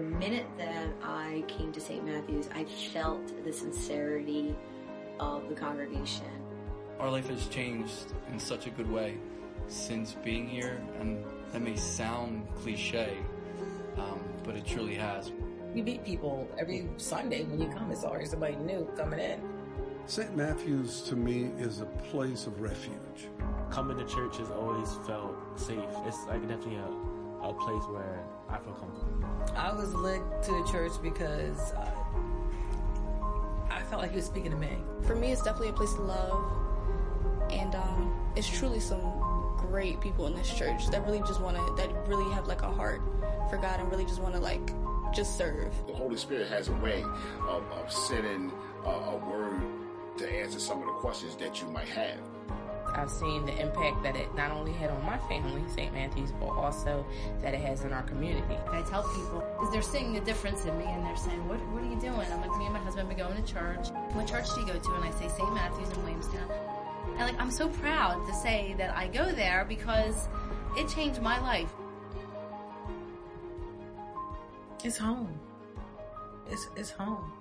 The minute that I came to St. Matthew's, I felt the sincerity of the congregation. Our life has changed in such a good way since being here, and that may sound cliche, um, but it truly has. You meet people every Sunday when you come. It's always somebody new coming in. St. Matthew's to me is a place of refuge. Coming to church has always felt safe. It's like definitely a, a place where I feel comfortable. I was led to the church because uh, I felt like he was speaking to me. For me, it's definitely a place to love, and um, it's truly some great people in this church that really just want to, that really have like a heart for God and really just want to like just serve. The Holy Spirit has a way of, of sending a, a word to answer some of the questions that you might have. I've seen the impact that it not only had on my family, St. Matthew's, but also that it has in our community. I tell people, because they're seeing the difference in me and they're saying, what, what are you doing? I'm like, me and my husband have been going to church. What church do you go to? And I say St. Matthew's in Williamstown. And like, I'm so proud to say that I go there because it changed my life. It's home. It's, it's home.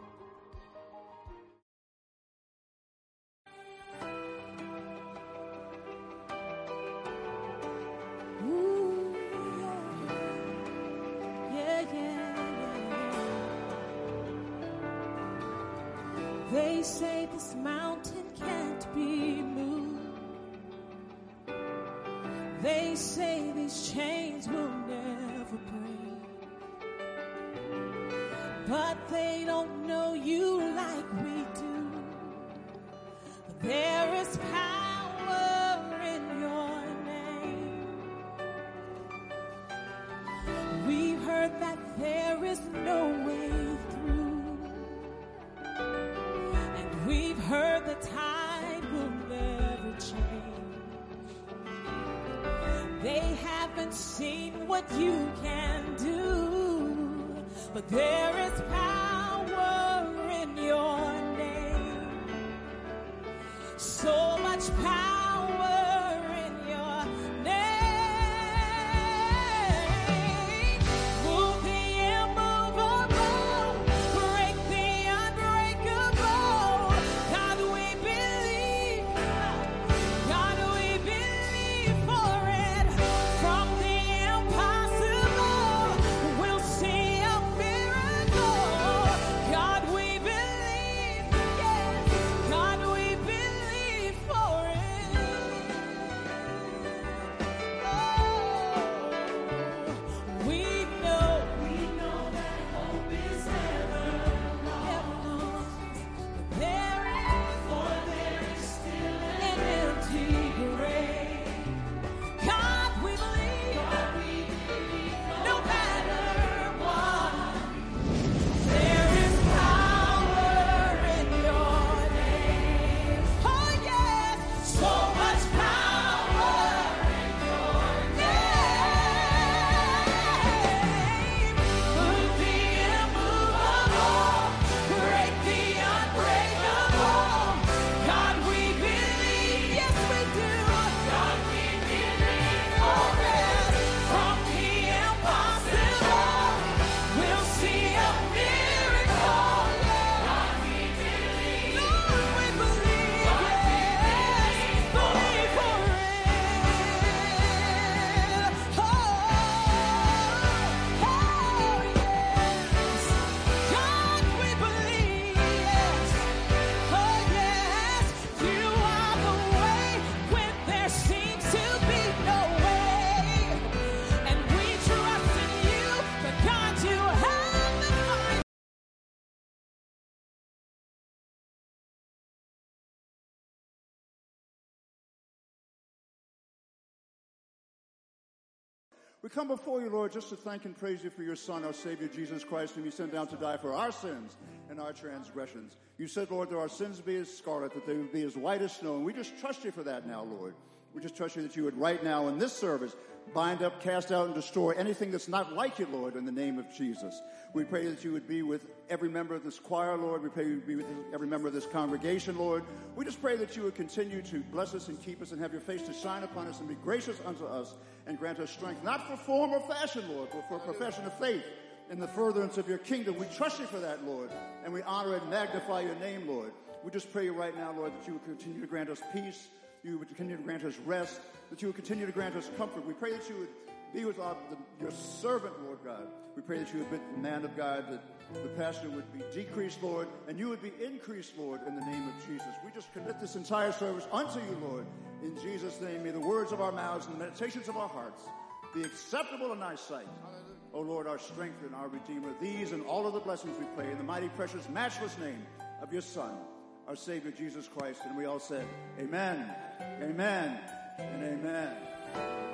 But they don't know you like we do. There is power in your name. We've heard that there is no way through. And we've heard the tide will never change. They haven't seen what you can do, but there is power We come before you, Lord, just to thank and praise you for your Son, our Savior, Jesus Christ, whom you sent down to die for our sins and our transgressions. You said, Lord, that our sins be as scarlet, that they would be as white as snow. And we just trust you for that now, Lord. We just trust you that you would right now in this service bind up, cast out, and destroy anything that's not like you, Lord, in the name of Jesus. We pray that you would be with every member of this choir, Lord. We pray you would be with every member of this congregation, Lord. We just pray that you would continue to bless us and keep us and have your face to shine upon us and be gracious unto us and grant us strength, not for form or fashion, Lord, but for a profession of faith in the furtherance of your kingdom. We trust you for that, Lord, and we honor and magnify your name, Lord. We just pray you right now, Lord, that you would continue to grant us peace, you would continue to grant us rest, that you would continue to grant us comfort. We pray that you would be with our, the, your servant, Lord God. We pray that you would be the man of God, that the pastor would be decreased, Lord, and you would be increased, Lord, in the name of Jesus. We just commit this entire service unto you, Lord. In Jesus' name, may the words of our mouths and the meditations of our hearts be acceptable in thy sight. O Lord, our strength and our Redeemer. These and all of the blessings we pray in the mighty, precious, matchless name of your Son, our Savior, Jesus Christ. And we all said, Amen, Amen, and Amen.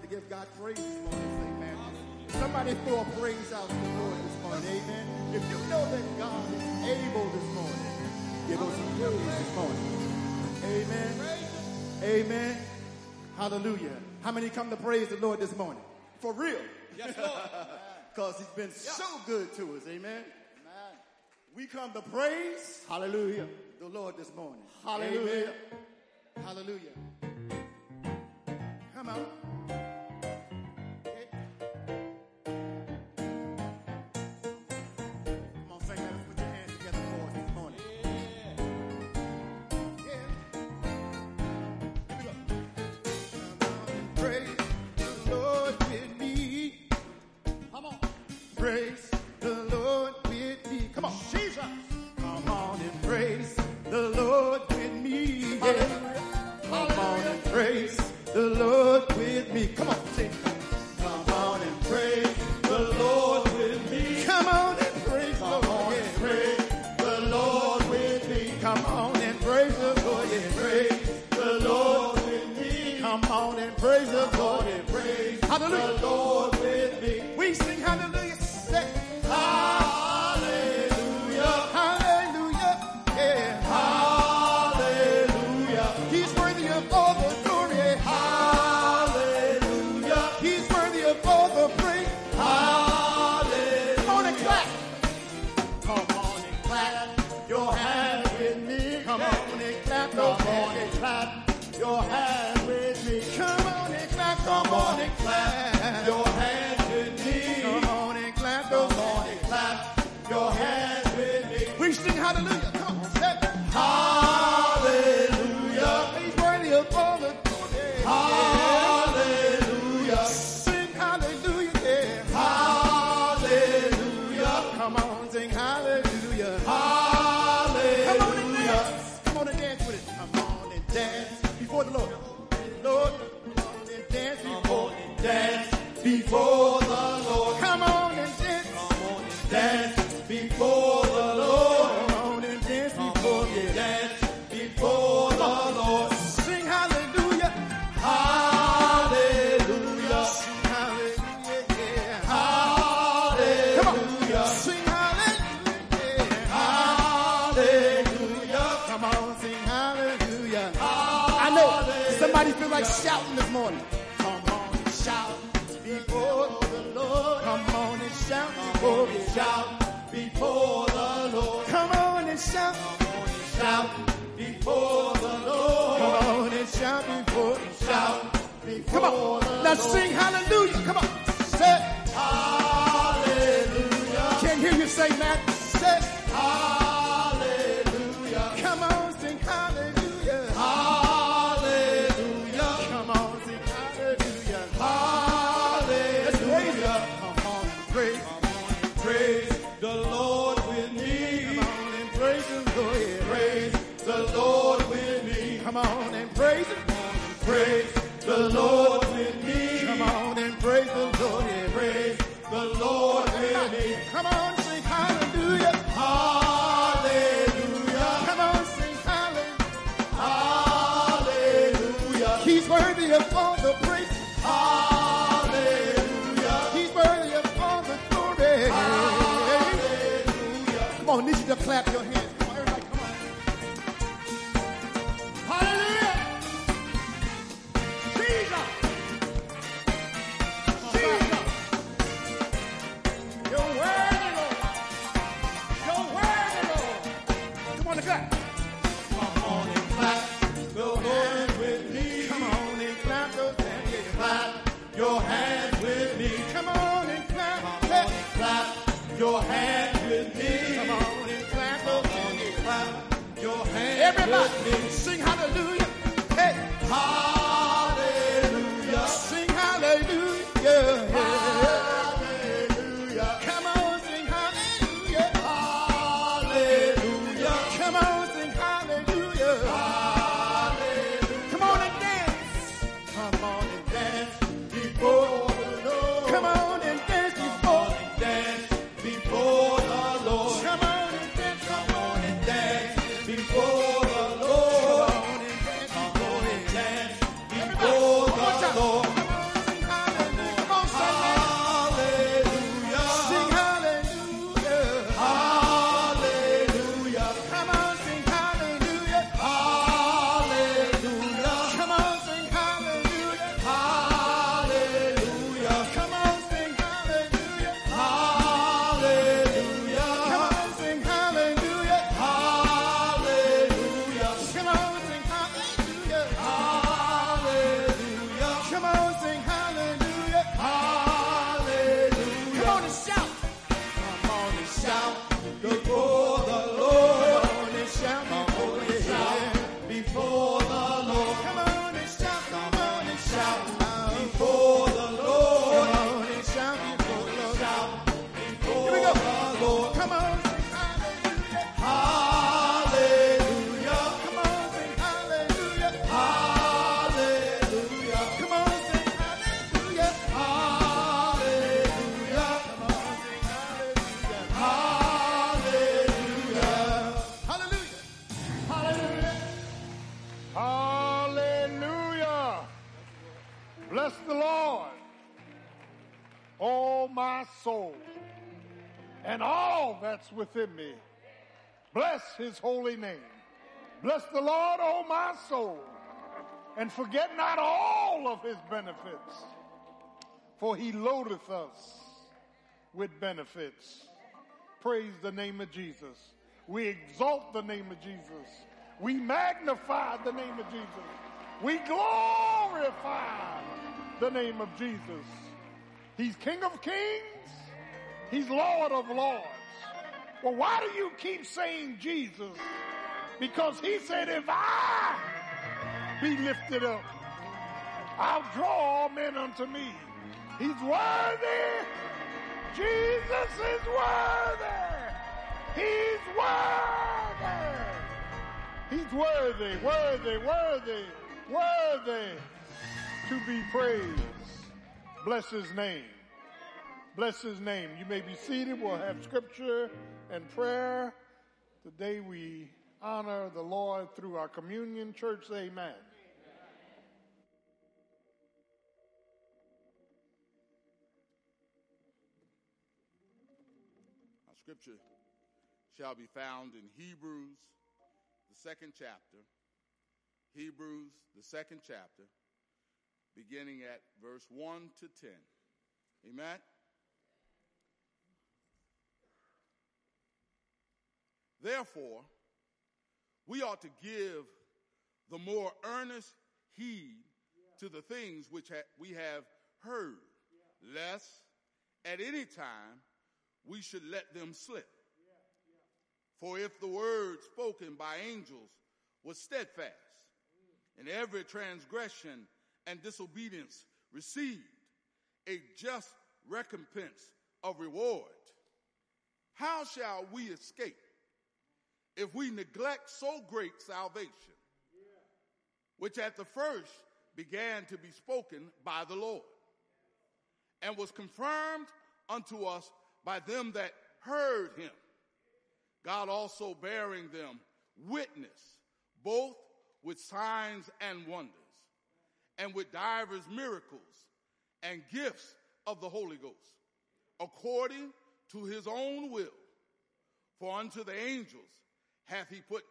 to give God praise this morning. Amen. Somebody throw a praise out to the Lord this morning. Amen. If you know that God is able this morning, give us some praise this morning. Amen. Amen. Hallelujah. How many come to praise the Lord this morning? For real. Yes, Lord. Because he's been yeah. so good to us. Amen. Amen. We come to praise. Hallelujah. The Lord this morning. Hallelujah. Amen. Hallelujah. Come on. shout. Shout before the Lord. Come on and shout before. Shout before Come on. The now Lord. sing hallelujah. Come on. Say hallelujah. Can't hear you say that. Within me. Bless his holy name. Bless the Lord, oh my soul, and forget not all of his benefits, for he loadeth us with benefits. Praise the name of Jesus. We exalt the name of Jesus. We magnify the name of Jesus. We glorify the name of Jesus. He's King of Kings. He's Lord of Lords. Well, why do you keep saying Jesus? Because he said, if I be lifted up, I'll draw all men unto me. He's worthy. Jesus is worthy. He's worthy. He's worthy, worthy, worthy, worthy to be praised. Bless his name. Bless his name. You may be seated. We'll have scripture and prayer. Today we honor the Lord through our communion. Church, amen. Our scripture shall be found in Hebrews, the second chapter. Hebrews, the second chapter, beginning at verse 1 to 10. Amen? Therefore, we ought to give the more earnest heed to the things which ha- we have heard, lest at any time we should let them slip. For if the word spoken by angels was steadfast, and every transgression and disobedience received a just recompense of reward, how shall we escape if we neglect so great salvation, which at the first began to be spoken by the Lord, and was confirmed unto us by them that heard him? God also bearing them witness, both with signs and wonders, and with divers miracles and gifts of the Holy Ghost, according to his own will. For unto the angels hath he put,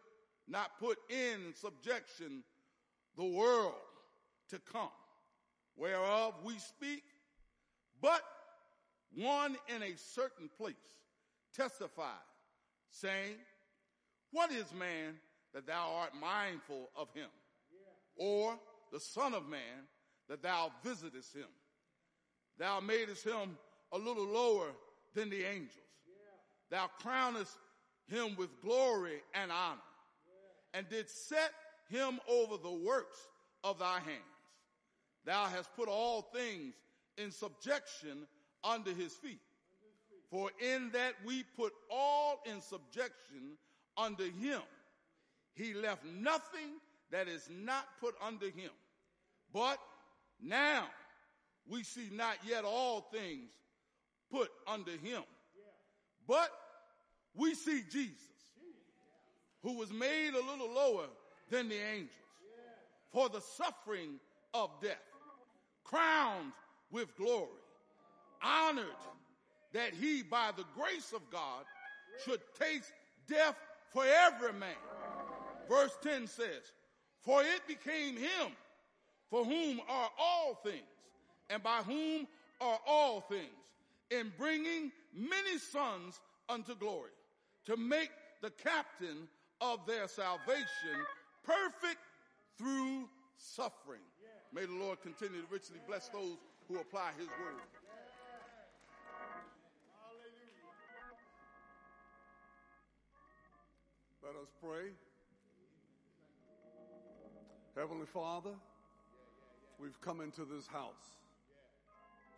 not put in subjection the world to come, whereof we speak, but one in a certain place testified, saying, What is man that thou art mindful of him? Or the son of man that thou visitest him? Thou madest him a little lower than the angels. Thou crownest him with glory and honor and did set him over the works of thy hands. Thou hast put all things in subjection under his feet. For in that we put all in subjection under him, he left nothing that is not put under him. But now we see not yet all things put under him. But we see Jesus, who was made a little lower than the angels for the suffering of death, crowned with glory, honored that he, by the grace of God, should taste death for every man. Verse 10 says, For it became him for whom are all things, and by whom are all things, in bringing many sons unto glory, to make the captain of their salvation perfect through suffering. May the Lord continue to richly bless those who apply his word. Let us pray. Heavenly Father, we've come into this house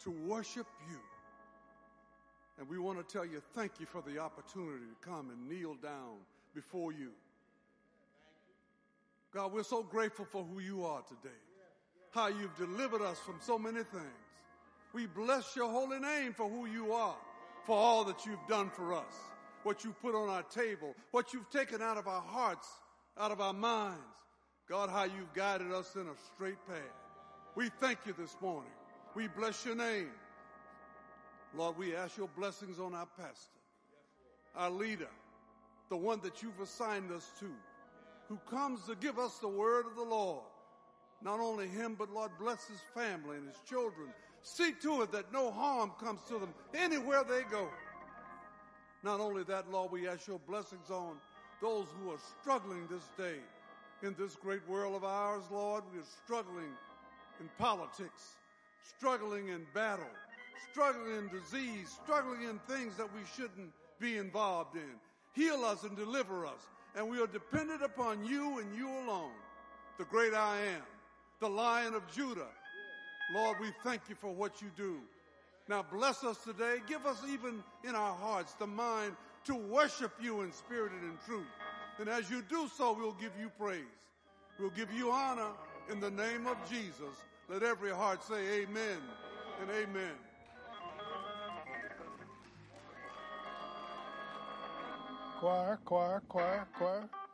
to worship you. And we want to tell you thank you for the opportunity to come and kneel down before you. God, we're so grateful for who you are today, how you've delivered us from so many things. We bless your holy name for who you are, for all that you've done for us, what you've put on our table, what you've taken out of our hearts, out of our minds. God, how you've guided us in a straight path. We thank you this morning. We bless your name. Lord, we ask your blessings on our pastor, our leader, the one that you've assigned us to, who comes to give us the word of the Lord. Not only him, but Lord, bless his family and his children. See to it that no harm comes to them anywhere they go. Not only that, Lord, we ask your blessings on those who are struggling this day in this great world of ours, Lord. We are struggling in politics, struggling in battle, struggling in disease, struggling in things that we shouldn't be involved in. Heal us and deliver us. And we are dependent upon you and you alone, the great I am, the lion of Judah. Lord, we thank you for what you do. Now bless us today. Give us even in our hearts the mind to worship you in spirit and in truth. And as you do so, we'll give you praise. We'll give you honor in the name of Jesus. Let every heart say amen and amen. Choir, choir, choir, choir.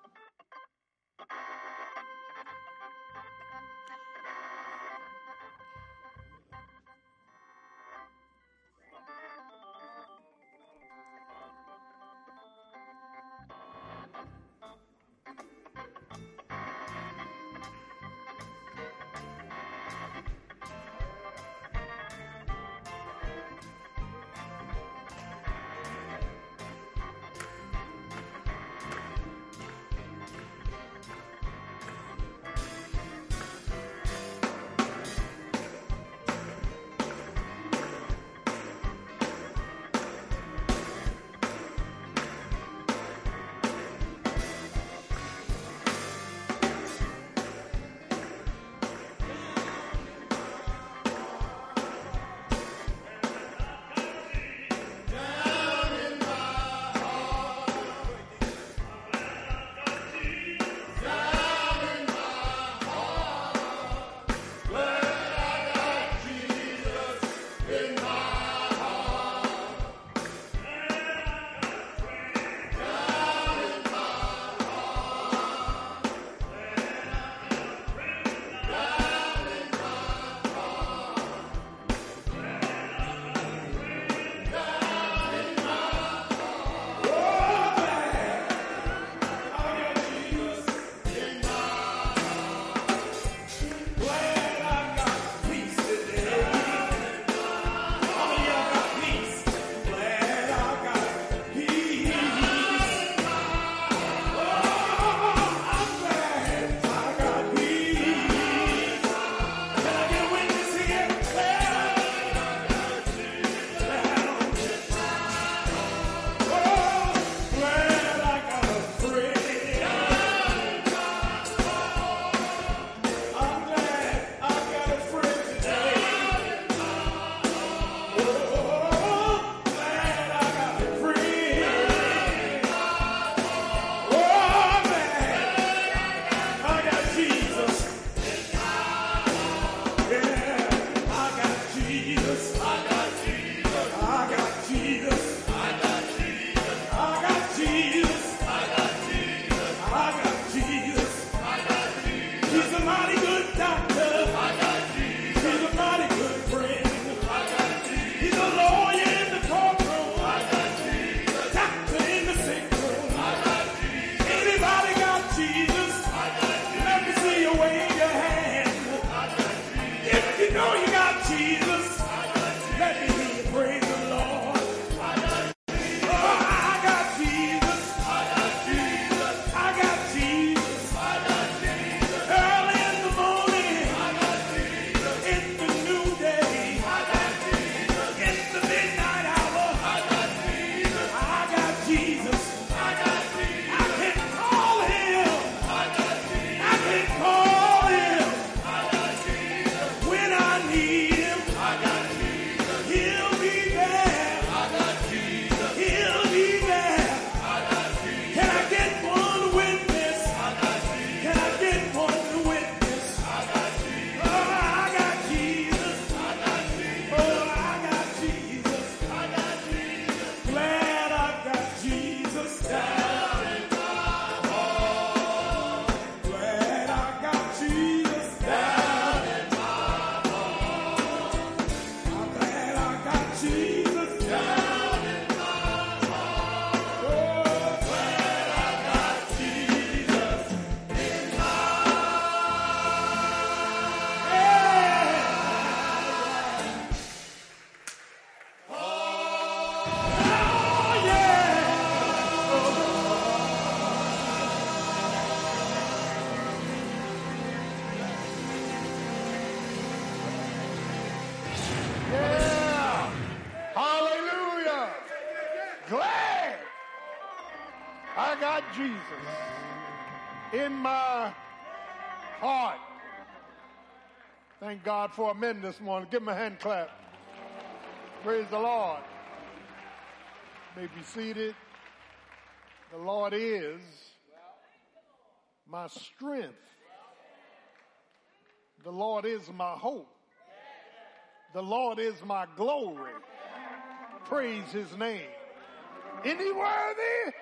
God for a men this morning. Give him a hand clap. Praise the Lord. May be seated. The Lord is my strength. The Lord is my hope. The Lord is my glory. Praise his name. Isn't he worthy?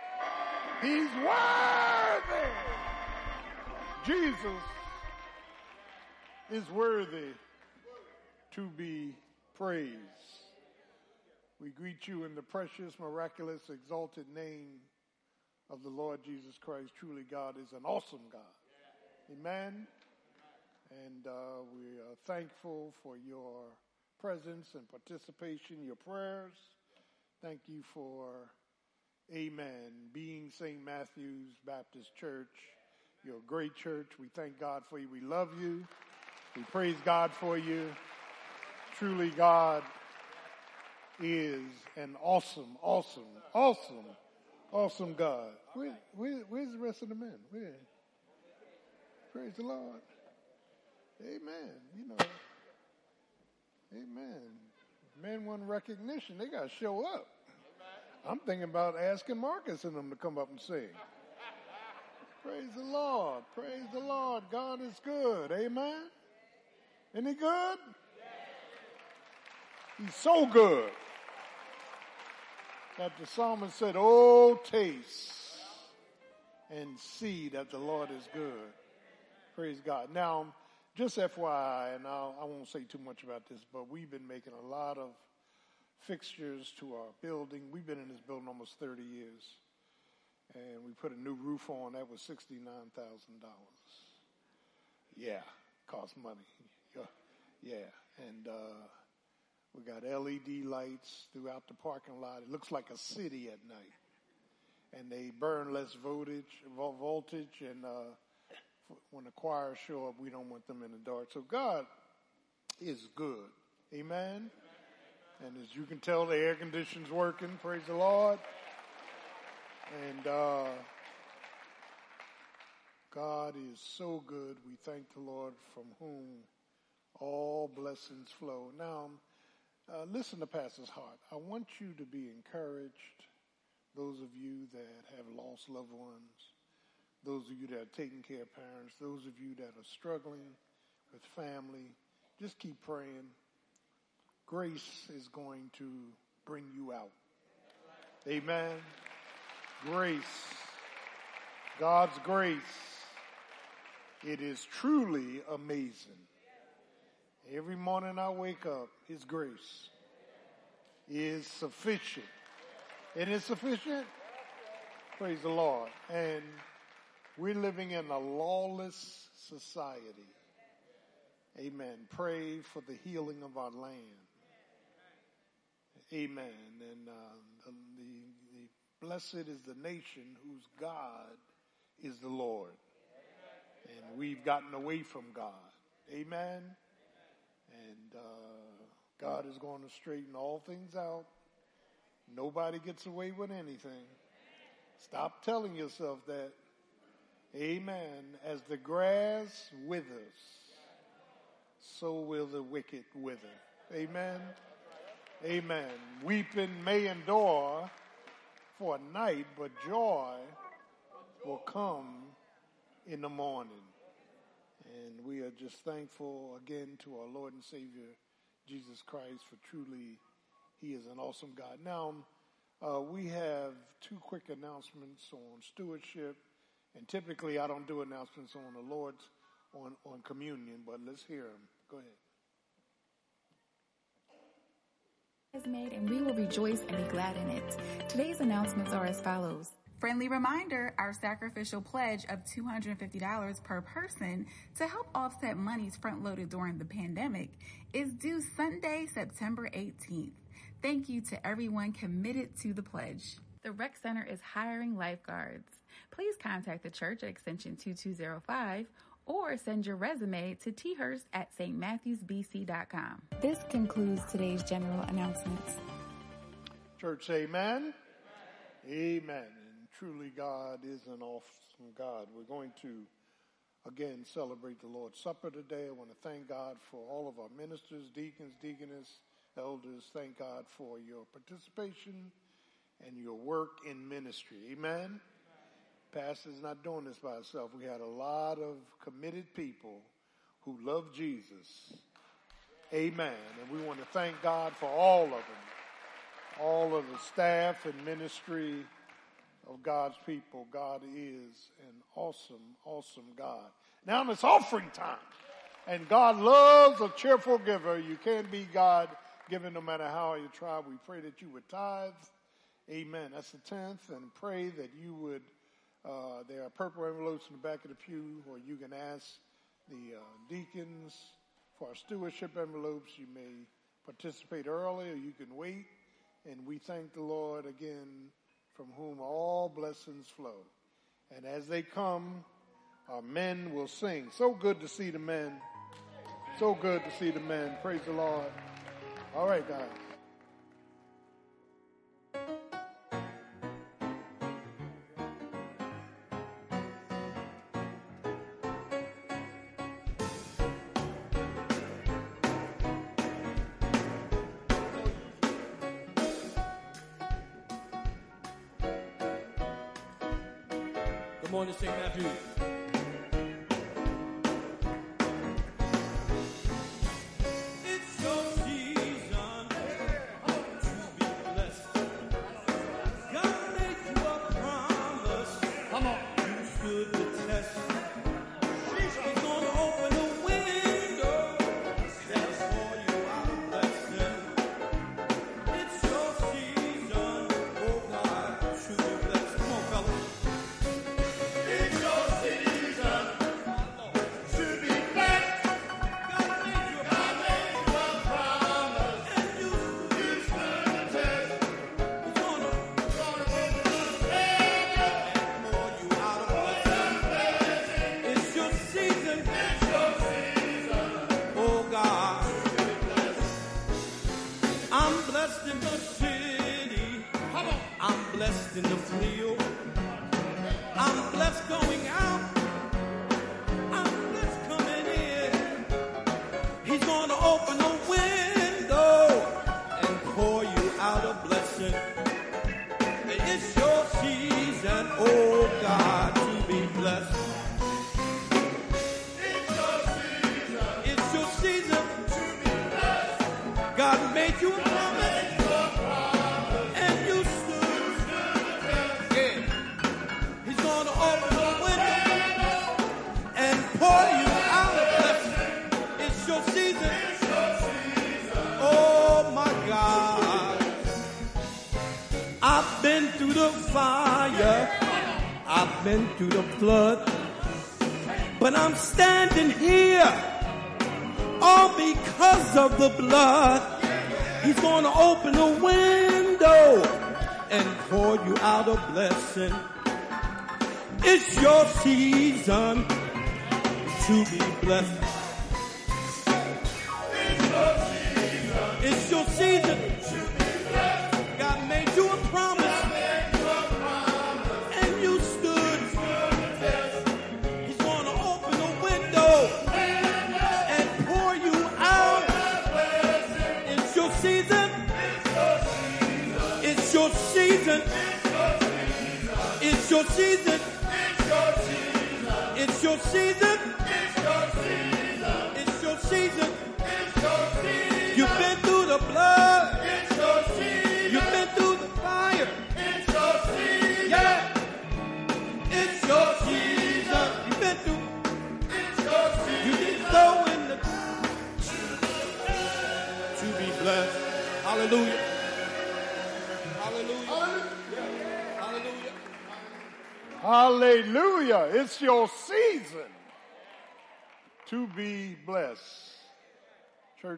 He's worthy. Jesus is worthy to be praised. We greet you in the precious, miraculous, exalted name of the Lord Jesus Christ. Truly, God is an awesome God. Amen. And uh, we are thankful for your presence and participation, your prayers. Thank you for, amen, being St. Matthew's Baptist Church. You're a great church. We thank God for you. We love you. We praise God for you. Truly, God is an awesome, awesome, awesome, awesome God. Where, where, where's the rest of the men? Where? Praise the Lord. Amen. You know, amen. Men want recognition. They got to show up. I'm thinking about asking Marcus and them to come up and sing. Praise the Lord. Praise the Lord. God is good. Amen. Isn't he good? He's so good that the psalmist said, Oh, taste and see that the Lord is good. Praise God. Now, just FYI, and I'll, I will not say too much about this, but we've been making a lot of fixtures to our building. We've been in this building almost 30 years. And we put a new roof on. That was $69,000. Yeah, cost money. Yeah. And uh, we got LED lights throughout the parking lot. It looks like a city at night. And they burn less voltage, voltage and uh, when the choir show up, we don't want them in the dark. So God is good. Amen. And as you can tell, the air conditioning's working. Praise the Lord. And uh, God is so good. We thank the Lord from whom all blessings flow. Now, uh, listen to Pastor's heart. I want you to be encouraged. Those of you that have lost loved ones, those of you that are taking care of parents, those of you that are struggling with family, just keep praying. Grace is going to bring you out. Amen. Grace. God's grace. It is truly amazing. Every morning I wake up, His grace is sufficient. It is sufficient. Praise the Lord. And we're living in a lawless society. Amen. Pray for the healing of our land. Amen. And uh, the, the, blessed is the nation whose God is the Lord. And we've gotten away from God. Amen. And uh, God is going to straighten all things out. Nobody gets away with anything. Stop telling yourself that. Amen. As the grass withers, so will the wicked wither. Amen. Amen. Weeping may endure for a night, but joy will come in the morning. And we are just thankful again to our Lord and Savior, Jesus Christ, for truly He is an awesome God. Now, uh, we have two quick announcements on stewardship and typically I don't do announcements on the Lord's, on, on communion, but let's hear them. Go ahead. Is made and we will rejoice and be glad in it. Today's announcements are as follows. Friendly reminder our sacrificial pledge of $250 per person to help offset monies front loaded during the pandemic is due Sunday, September 18th. Thank you to everyone committed to the pledge. The Rec Center is hiring lifeguards. Please contact the church at extension 2205 or send your resume to thurst at stmatthewsbc.com. This concludes today's general announcements. Church, amen. Amen. And truly God is an awesome God. We're going to again celebrate the Lord's Supper today. I want to thank God for all of our ministers, deacons, deaconess, elders. Thank God for your participation and your work in ministry. Amen. Pastor's not doing this by himself. We had a lot of committed people who love Jesus. Amen. And we want to thank God for all of them, all of the staff and ministry of God's people. God is an awesome, awesome God. Now it's offering time. And God loves a cheerful giver. You can't be God given no matter how you try. We pray that you would tithe. Amen. That's the tenth. And pray that you would, uh, there are purple envelopes in the back of the pew where you can ask the uh, deacons for our stewardship envelopes. You may participate early or you can wait. And we thank the Lord again from whom all blessings flow. And as they come, our men will sing. So good to see the men. So good to see the men. Praise the Lord. All right, guys. Been through the flood. But I'm standing here all because of the blood. He's gonna open a window and pour you out a blessing. It's your season to be blessed.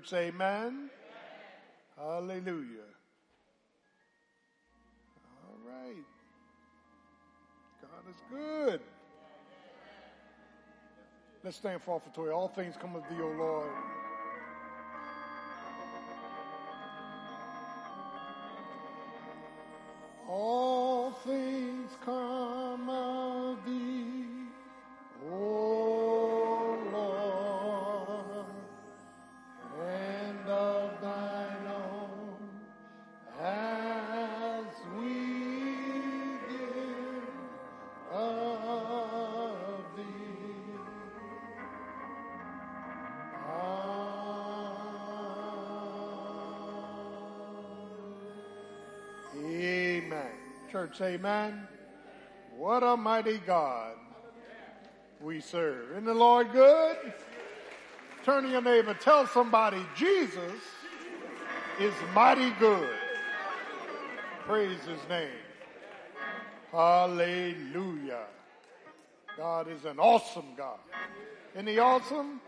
Church, say amen. Hallelujah. All right. God is good. Let's stand for offertory. All things come of thee, O Lord. Church, amen. What a mighty God we serve. Isn't the Lord good? Turn to your neighbor, tell somebody Jesus is mighty good. Praise his name. Hallelujah. God is an awesome God. Isn't he awesome?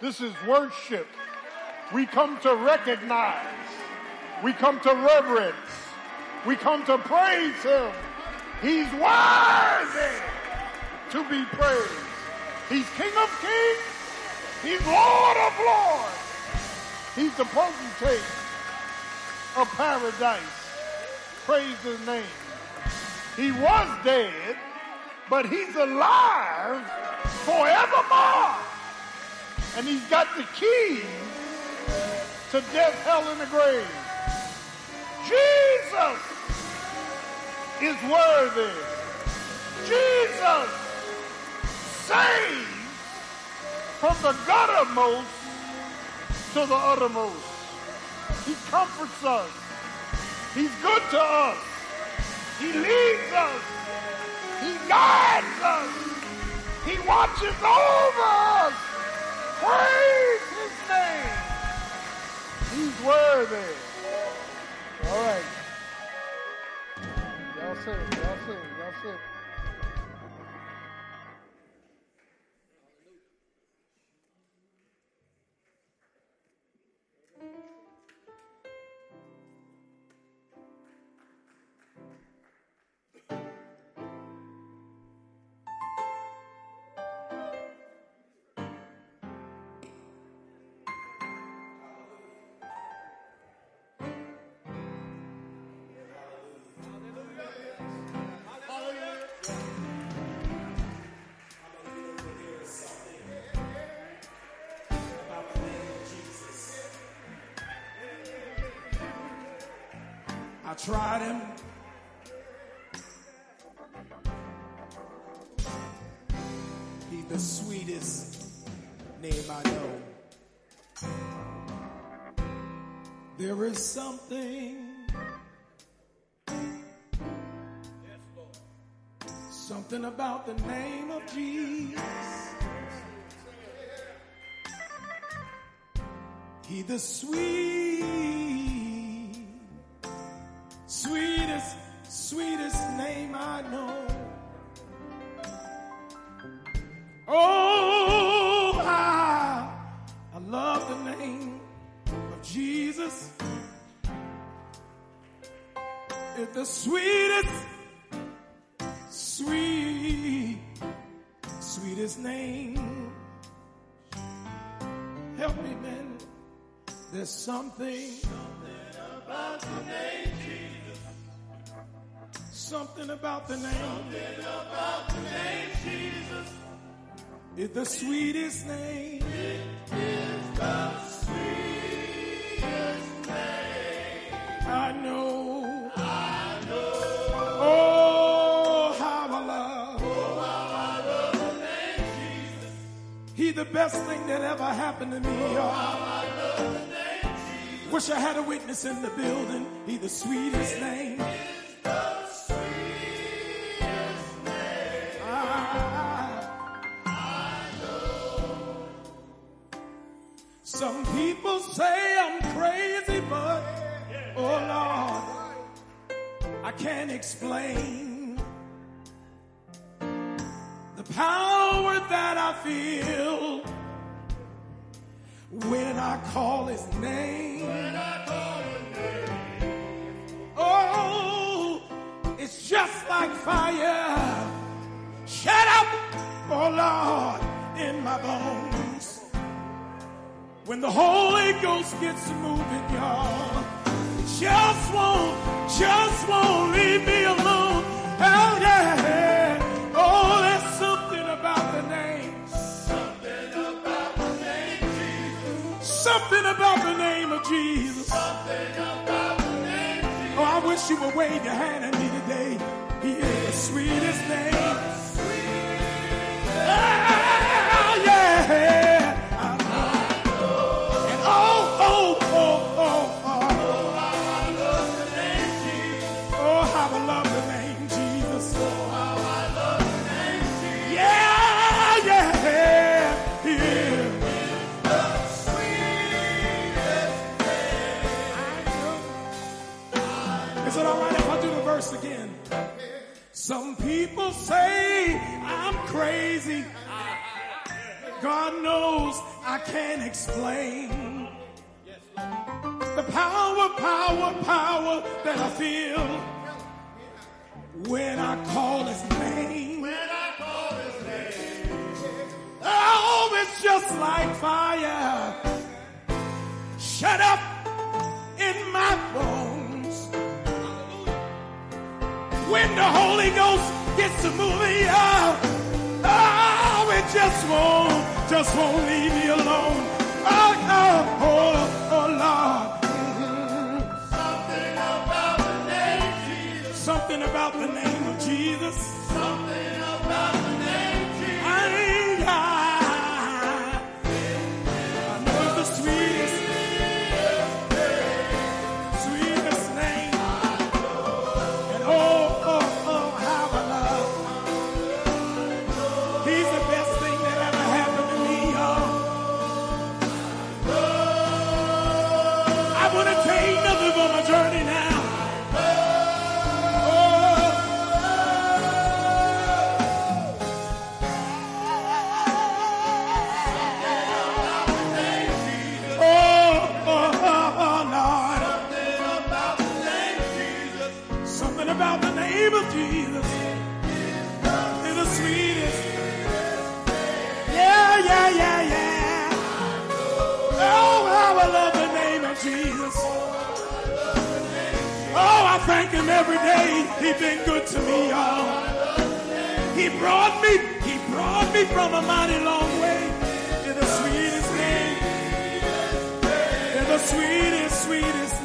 This is worship. We come to recognize. We come to reverence. We come to praise him. He's worthy to be praised. He's King of kings. He's Lord of lords. He's the potentate of paradise. Praise his name. He was dead, but he's alive forevermore. And he's got the key to death, hell, and the grave. Jesus is worthy. Jesus saves from the guttermost to the uttermost. He comforts us. He's good to us. He leads us. He guides us. He watches over us. Praise his name. He's worthy. All right. Y'all sing, y'all sing, y'all sing. I tried him. He's the sweetest name I know. There is something, something about the name of Jesus. He the sweet, Jesus. It's the sweetest, sweet, sweetest name. Help me, man. There's something, something about the name Jesus. Something about the name. Something about the name Jesus. It's the sweetest name. It is the sweetest best thing that ever happened to me. Oh, I. Wish I had a witness in the building. He the sweetest name. Some people say I'm crazy, but oh Lord, I can't explain the power that I feel I call His name. When I call His name. Oh, it's just like fire. Shut up, oh Lord, in my bones. When the Holy Ghost gets moving, y'all, just won't, just won't leave me alone. Hell yeah. Something about the name of Jesus. Something about the name Jesus. Oh, I wish you would wave your hand at me today. He is the sweetest name. Ah, people say I'm crazy. God knows I can't explain the power, power, power that I feel when I call His name. When I call His name, oh, it's just like fire. Shut up in my bones. When the Holy Ghost gets to moving out, oh, it just won't, just won't leave me alone. Oh, oh, oh, oh Lord. Thank him every day. He's been good to me, y'all. He brought me, he brought me from a mighty long way to the sweetest name. To the sweetest, sweetest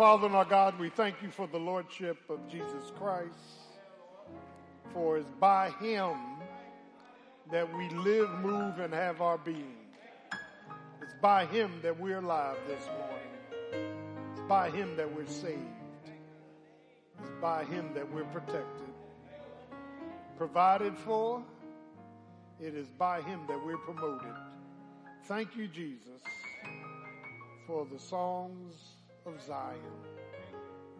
Father and our God, we thank you for the Lordship of Jesus Christ. For it's by him that we live, move, and have our being. It's by him that we're alive this morning. It's by him that we're saved. It's by him that we're protected provided for. It is by him that we're promoted. Thank you, Jesus, for the songs of Zion.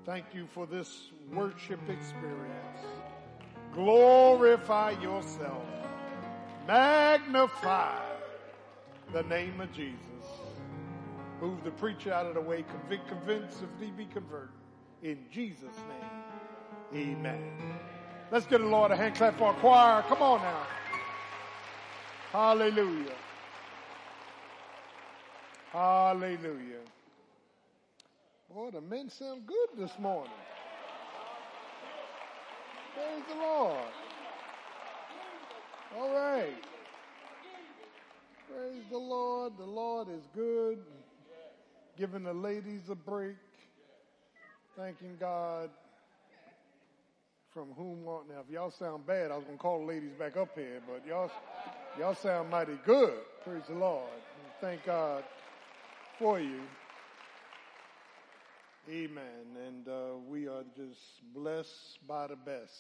Thank you for this worship experience. Glorify yourself. Magnify the name of Jesus. Move the preacher out of the way. Convict, convince if he be converted. In Jesus' name, amen. Let's give the Lord a hand clap for our choir. Come on now. Hallelujah. Hallelujah. Boy, the men sound good this morning. Praise the Lord. All right. Praise the Lord. The Lord is good. Giving the ladies a break. Thanking God from whom want now if y'all sound bad, I was gonna call the ladies back up here, but y'all y'all sound mighty good. Praise the Lord. Thank God for you. Amen. And uh, we are just blessed by the best.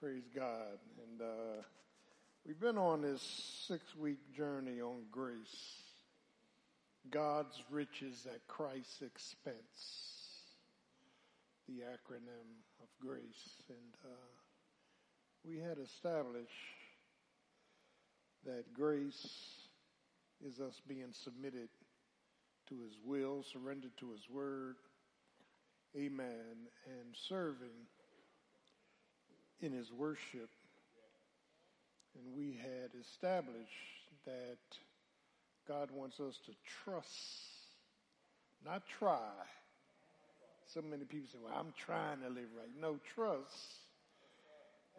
Praise God. And uh, we've been on this six week journey on grace. God's riches at Christ's expense. The acronym of grace. And uh, we had established that grace is us being submitted to his will, surrendered to his word, amen, and serving in his worship. And we had established that God wants us to trust, not try. So many people say, well, I'm trying to live right. No, trust.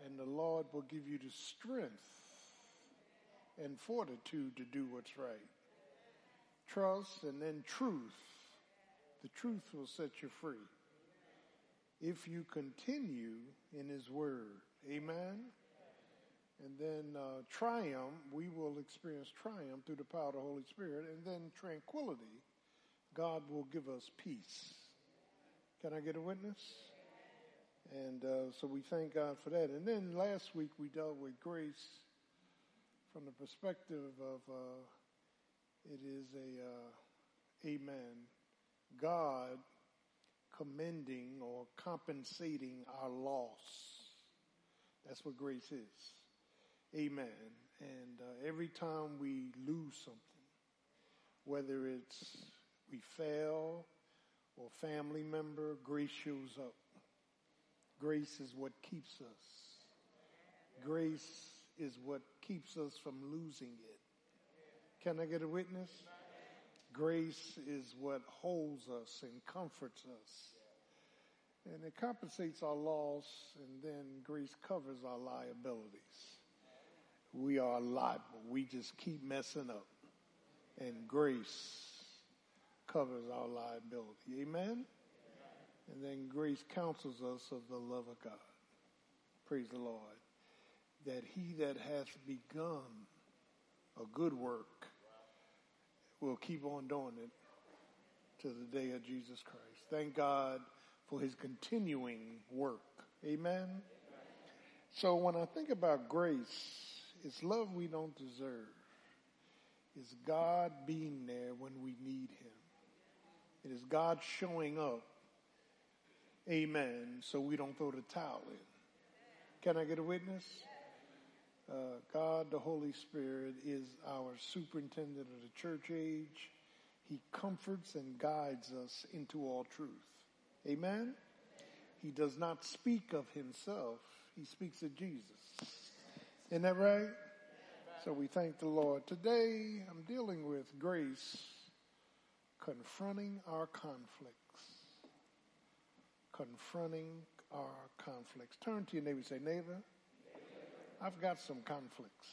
And the Lord will give you the strength and fortitude to do what's right. Trust and then truth. The truth will set you free. If you continue in His Word. Amen. And then uh, triumph, we will experience triumph through the power of the Holy Spirit. And then tranquility, God will give us peace. Can I get a witness? And uh, so we thank God for that. And then last week we dealt with grace from the perspective of uh, it is a uh, amen. God commending or compensating our loss. That's what grace is. Amen. And uh, every time we lose something, whether it's we fail or family member, grace shows up. Grace is what keeps us. Grace is what keeps us from losing it. Can I get a witness? Grace is what holds us and comforts us. And it compensates our loss, and then grace covers our liabilities. We are liable. We just keep messing up. And grace covers our liability. Amen? And then grace counsels us of the love of God. Praise the Lord. That he that hath begun a good work will keep on doing it to the day of Jesus Christ. Thank God for his continuing work. Amen. So when I think about grace, it's love we don't deserve. It's God being there when we need him. It is God showing up. Amen. So we don't throw the towel in. Can I get a witness? Uh, God, the Holy Spirit, is our superintendent of the church age. He comforts and guides us into all truth. Amen? He does not speak of himself. He speaks of Jesus. Isn't that right? So we thank the Lord. Today, I'm dealing with grace confronting our conflicts. Confronting our conflicts. Turn to your neighbor and say, neighbor, I've got some conflicts.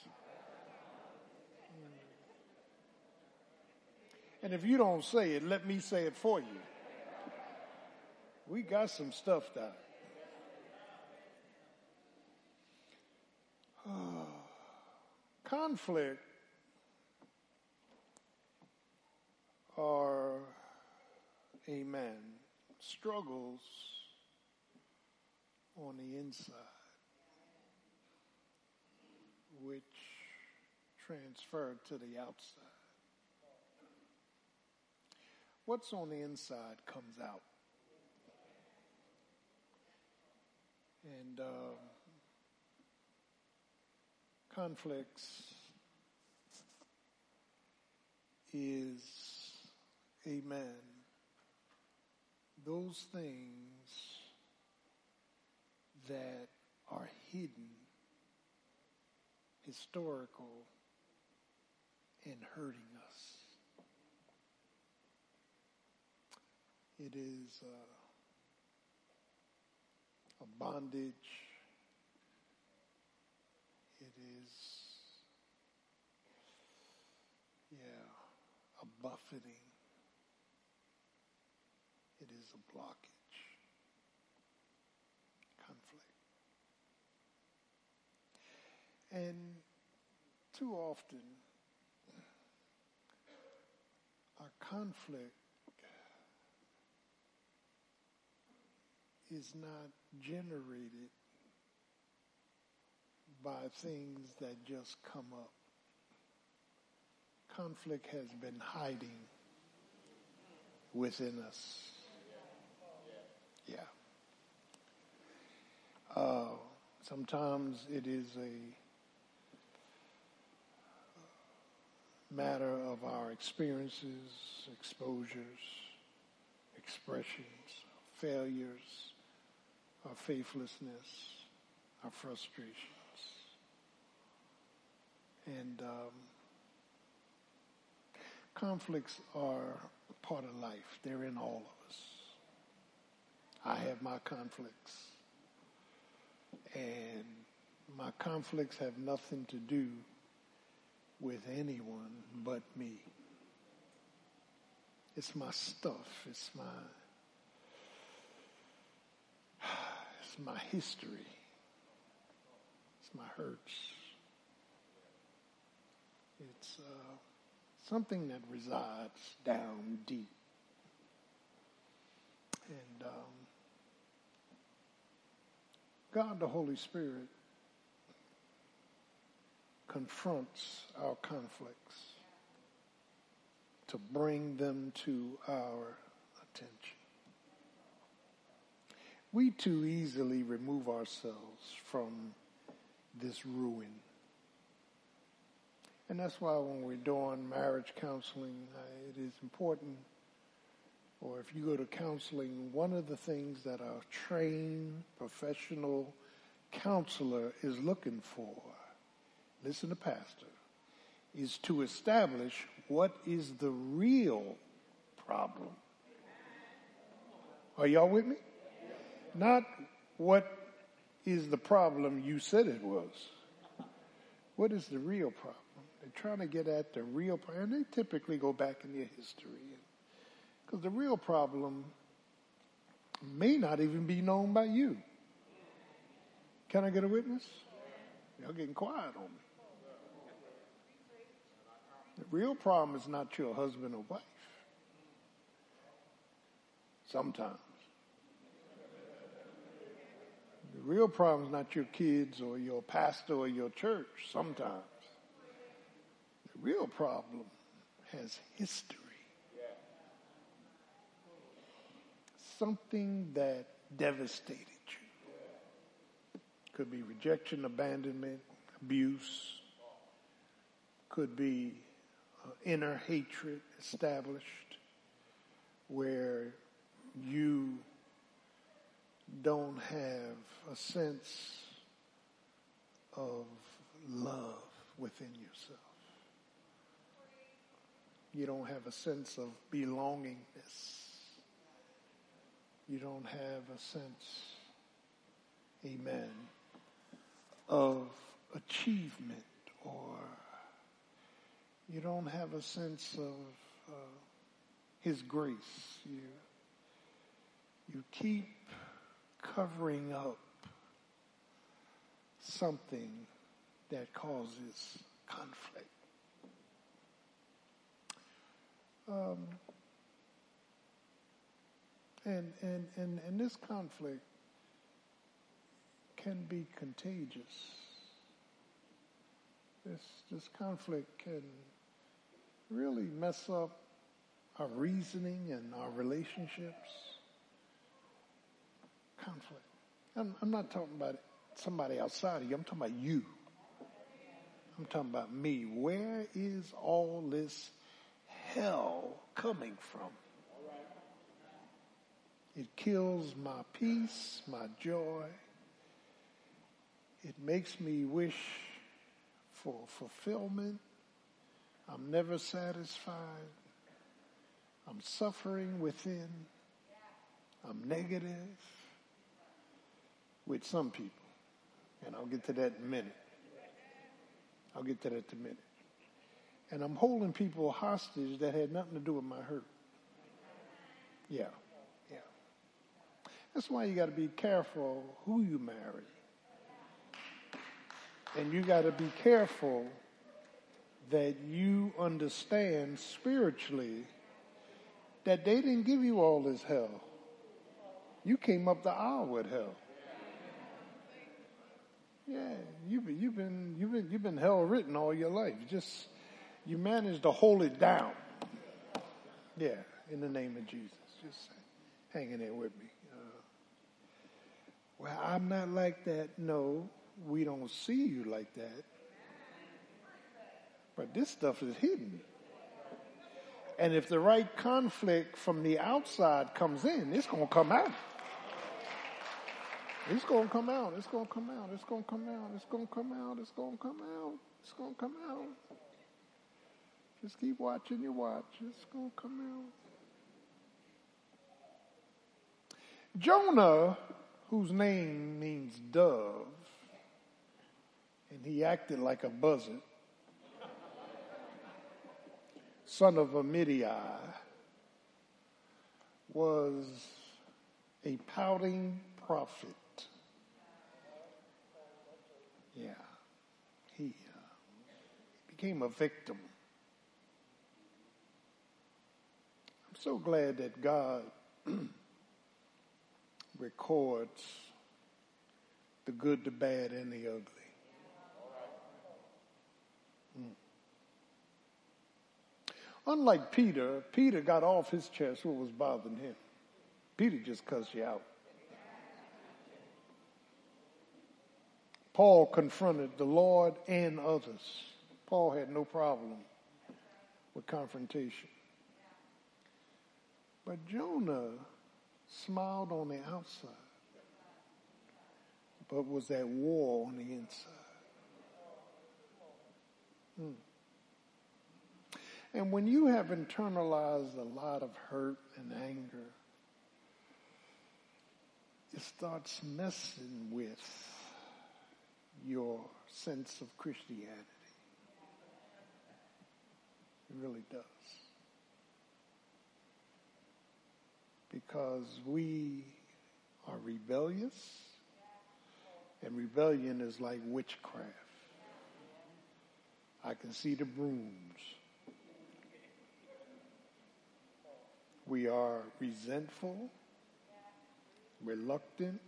Hmm. And if you don't say it, let me say it for you. We got some stuff done. Conflict are, amen, struggles on the inside, which transferred to the outside. What's on the inside comes out. And um, conflicts is, amen, those things that are hidden, historical, and hurting us. It is a bondage. It is, yeah, a buffeting. It is a blockage. Conflict. And too often, our conflict is not generated by things that just come up. Conflict has been hiding within us. Yeah. Uh, Sometimes it is a matter of our experiences, exposures, expressions, failures, our faithlessness, our frustrations. And um, conflicts are part of life. They're in all of us. I have my conflicts. And my conflicts have nothing to do with anyone but me. It's my stuff. It's my it's my history. It's my hurts. It's uh, something that resides down deep. And um, God, the Holy Spirit, confronts our conflicts to bring them to our attention. We too easily remove ourselves from this ruin. And that's why when we're doing marriage counseling, uh, it is important, or if you go to counseling, one of the things that a trained professional counselor is looking for, listen to Pastor, is to establish what is the real problem. Are y'all with me? Not what is the problem you said it was. What is the real problem? They're trying to get at the real problem. And they typically go back in their history. Because the real problem may not even be known by you. Can I get a witness? Y'all getting quiet on me. The real problem is not your husband or wife. Sometimes. The real problem is not your kids or your pastor or your church. Sometimes. The real problem has history. Something that devastated you. Could be rejection, abandonment, abuse. Could be inner hatred established where you don't have a sense of love within yourself. You don't have a sense of belongingness. You don't have a sense, amen, of achievement or you don't have a sense of uh, His grace. You, you keep covering up something that causes conflict. Um, and, and, and, and this conflict can be contagious. This, this conflict can really mess up our reasoning and our relationships. Conflict. I'm, I'm not talking about somebody outside of you. I'm talking about you. I'm talking about me. Where is all this hell coming from? It kills my peace, my joy. It makes me wish for fulfillment. I'm never satisfied. I'm suffering within. I'm negative with some people. And I'll get to that in a minute. I'll get to that in a minute. And I'm holding people hostage that had nothing to do with my hurt. Yeah, yeah. That's why you got to be careful who you marry. And you got to be careful that you understand spiritually that they didn't give you all this hell. You came up the aisle with hell. Yeah, you've been, you've been, you've been, you've been hell written all your life. You just, you managed to hold it down. Yeah, in the name of Jesus. Just hanging there with me. Uh, well, I'm not like that. No, we don't see you like that. But this stuff is hidden. And if the right conflict from the outside comes in, it's going to come out. It's going to come out. It's going to come out. It's going to come out. It's going to come out. It's going to come out. It's going to come out. Just keep watching your watch. It's going to come out. Jonah, whose name means dove, and he acted like a buzzard, son of Amittai, was a pouting prophet. Yeah, he uh, became a victim. I'm so glad that God records the good, the bad, and the ugly. Mm. Unlike Peter, Peter got off his chest what was bothering him. Peter just cussed you out. Paul confronted the Lord and others. Paul had no problem with confrontation. But Jonah smiled on the outside, but was at war on the inside. Hmm. And when you have internalized a lot of hurt and anger, it starts messing with your sense of Christianity. It really does. Because we are rebellious, and rebellion is like witchcraft. I can see the brooms. We are resentful, reluctant,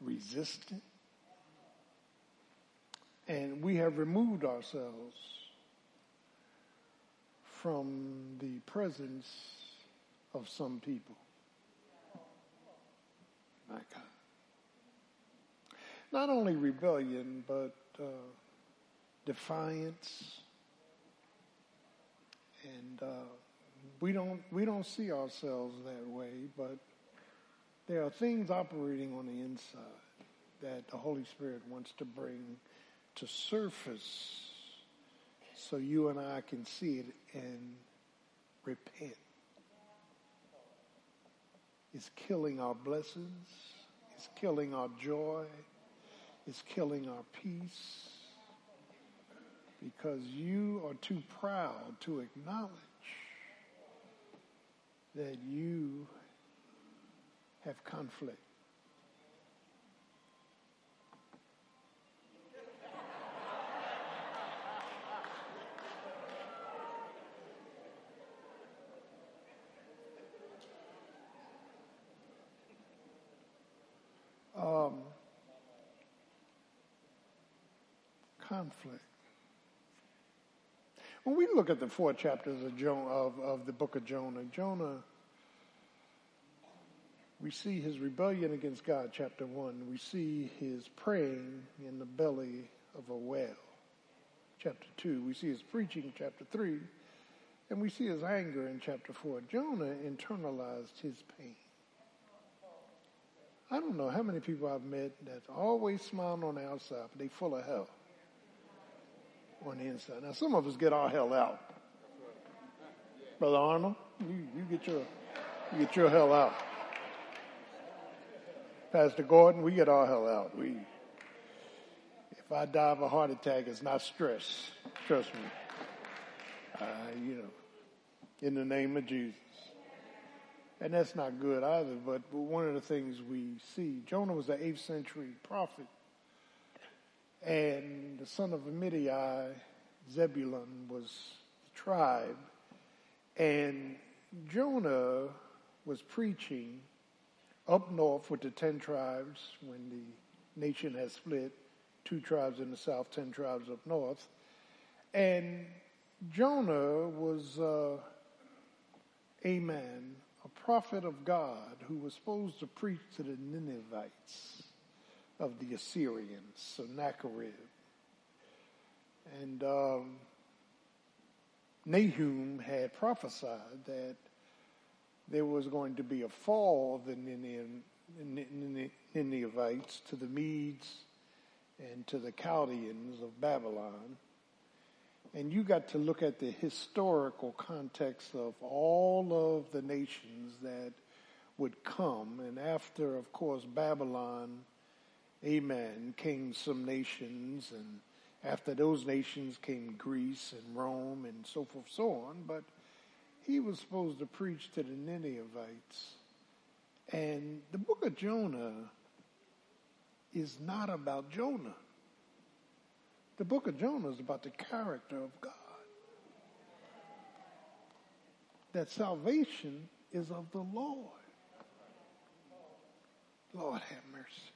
resistant, and we have removed ourselves from the presence of some people. My God. Not only rebellion, but uh, defiance, and uh, we don't we don't see ourselves that way. But there are things operating on the inside that the Holy Spirit wants to bring to surface so you and I can see it and repent. It's killing our blessings. It's killing our joy. It's killing our peace. Because you are too proud to acknowledge that you have conflict. um, conflict. When we look at the four chapters of, Jonah, of, of the book of Jonah, Jonah, we see his rebellion against God, chapter one. We see his praying in the belly of a whale, chapter two. We see his preaching, chapter three. And we see his anger in chapter four. Jonah internalized his pain. I don't know how many people I've met that's always smiling on the outside, but they full of hell on the inside. Now, some of us get our hell out. Brother Arnold, you, you get your you get your hell out. Pastor Gordon, we get our hell out. We, if I die of a heart attack, it's not stress. Trust me. Uh, you know, in the name of Jesus. And that's not good either, but one of the things we see, Jonah was an 8th century prophet. And the son of Amittai, Zebulun, was the tribe. And Jonah was preaching up north with the 10 tribes when the nation had split, two tribes in the south, 10 tribes up north. And Jonah was uh, a man, a prophet of God who was supposed to preach to the Ninevites of the Assyrians, Sennacherib. And um, Nahum had prophesied that there was going to be a fall of the Nine- Nine- Ninevites to the Medes and to the Chaldeans of Babylon. And you got to look at the historical context of all of the nations that would come. And after, of course, Babylon, amen, came some nations. And after those nations came Greece and Rome and so forth, so on. But he was supposed to preach to the Ninevites. And the book of Jonah is not about Jonah. The book of Jonah is about the character of God. That salvation is of the Lord. Lord have mercy.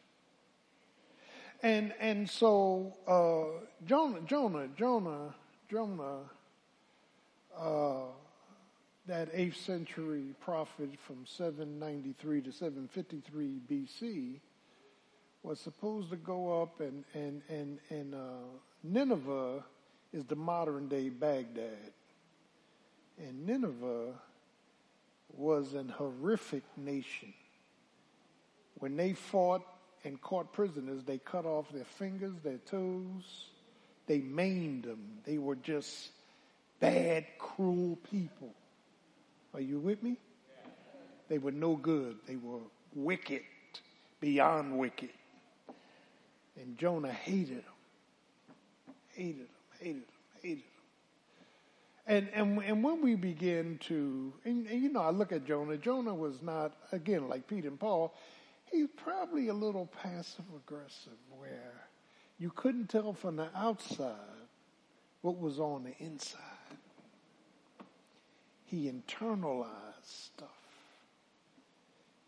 And and so uh, Jonah, Jonah, Jonah, Jonah, uh, that eighth century prophet from 793 to 753 BC was supposed to go up and and and and uh, Nineveh is the modern day Baghdad, and Nineveh was an horrific nation. When they fought and caught prisoners, they cut off their fingers, their toes, they maimed them. They were just bad, cruel people. Are you with me? They were no good. They were wicked, beyond wicked. And Jonah hated them. Hated them, hated them, hated them. And, and, and when we begin to, and, and you know, I look at Jonah, Jonah was not, again, like Peter and Paul, he's probably a little passive aggressive where you couldn't tell from the outside what was on the inside. He internalized stuff.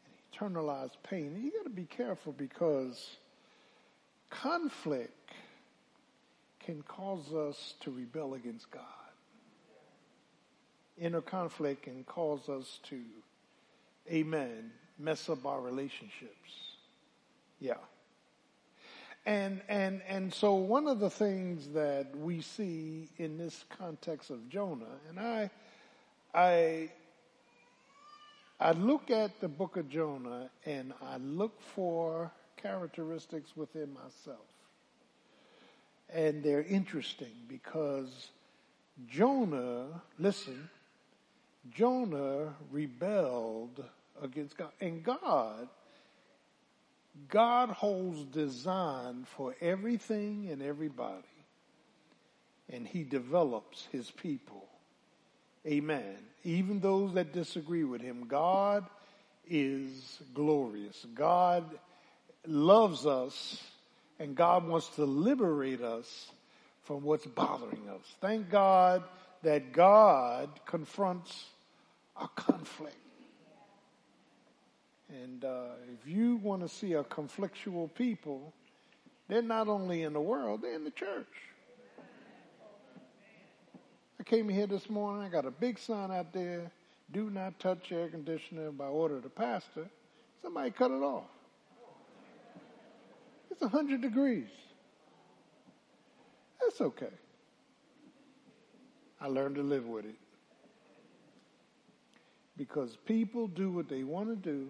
And internalized pain. And you got to be careful because conflict can cause us to rebel against God. Inner conflict can cause us to, amen, mess up our relationships. Yeah. And, and, and so one of the things that we see in this context of Jonah, and I, I, I look at the book of Jonah and I look for characteristics within myself. And they're interesting because Jonah, listen, Jonah rebelled against God. And God, God holds design for everything and everybody. And he develops his people. Amen. Even those that disagree with him, God is glorious. God loves us and God wants to liberate us from what's bothering us. Thank God that God confronts our conflict. And uh, if you want to see a conflictual people, they're not only in the world, they're in the church. I came here this morning, I got a big sign out there, do not touch air conditioner by order of the pastor. Somebody cut it off. It's 100 degrees. That's okay. I learned to live with it. Because people do what they want to do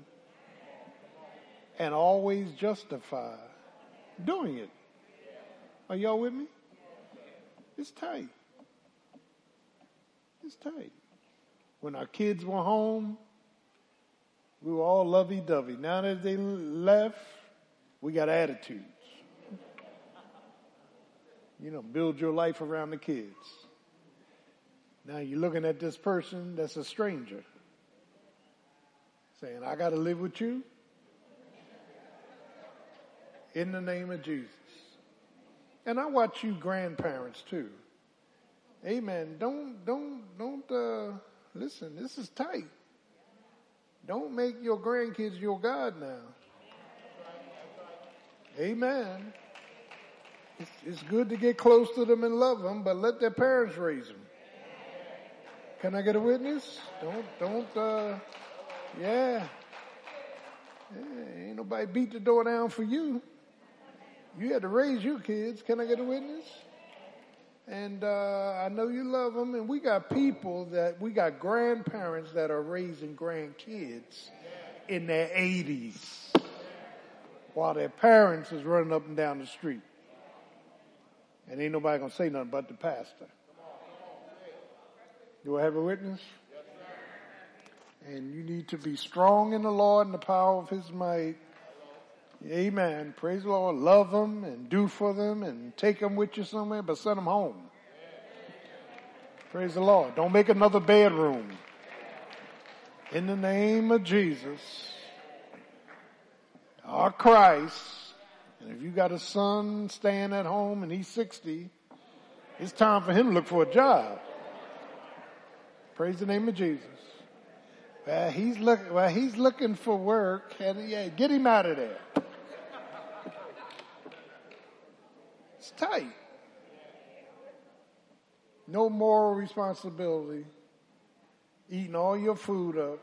and always justify doing it. Are y'all with me? It's tight. It's tight. When our kids were home, we were all lovey dovey. Now that they left, we got attitudes. You know, build your life around the kids. Now you're looking at this person that's a stranger, saying, I got to live with you in the name of Jesus. And I watch you grandparents too. Amen. Don't, don't, don't, uh, listen, this is tight. Don't make your grandkids your God now. Amen. It's, it's good to get close to them and love them, but let their parents raise them. Can I get a witness? Don't, don't, uh, Yeah. yeah. Ain't nobody beat the door down for you. You had to raise your kids. Can I get a witness? And uh, I know you love them. And we got people that, we got grandparents that are raising grandkids in their 80s while their parents is running up and down the street. And ain't nobody gonna say nothing but the pastor. Do I have a witness? And you need to be strong in the Lord and the power of His might. Amen. Praise the Lord. Love them and do for them and take them with you somewhere, but send them home. Praise the Lord. Don't make another bedroom. In the name of Jesus, our Christ, and if you got a son staying at home and he's 60, it's time for him to look for a job. Praise the name of Jesus. Well, he's look, well, he's looking for work and yeah, get him out of there. It's tight. No moral responsibility. Eating all your food up.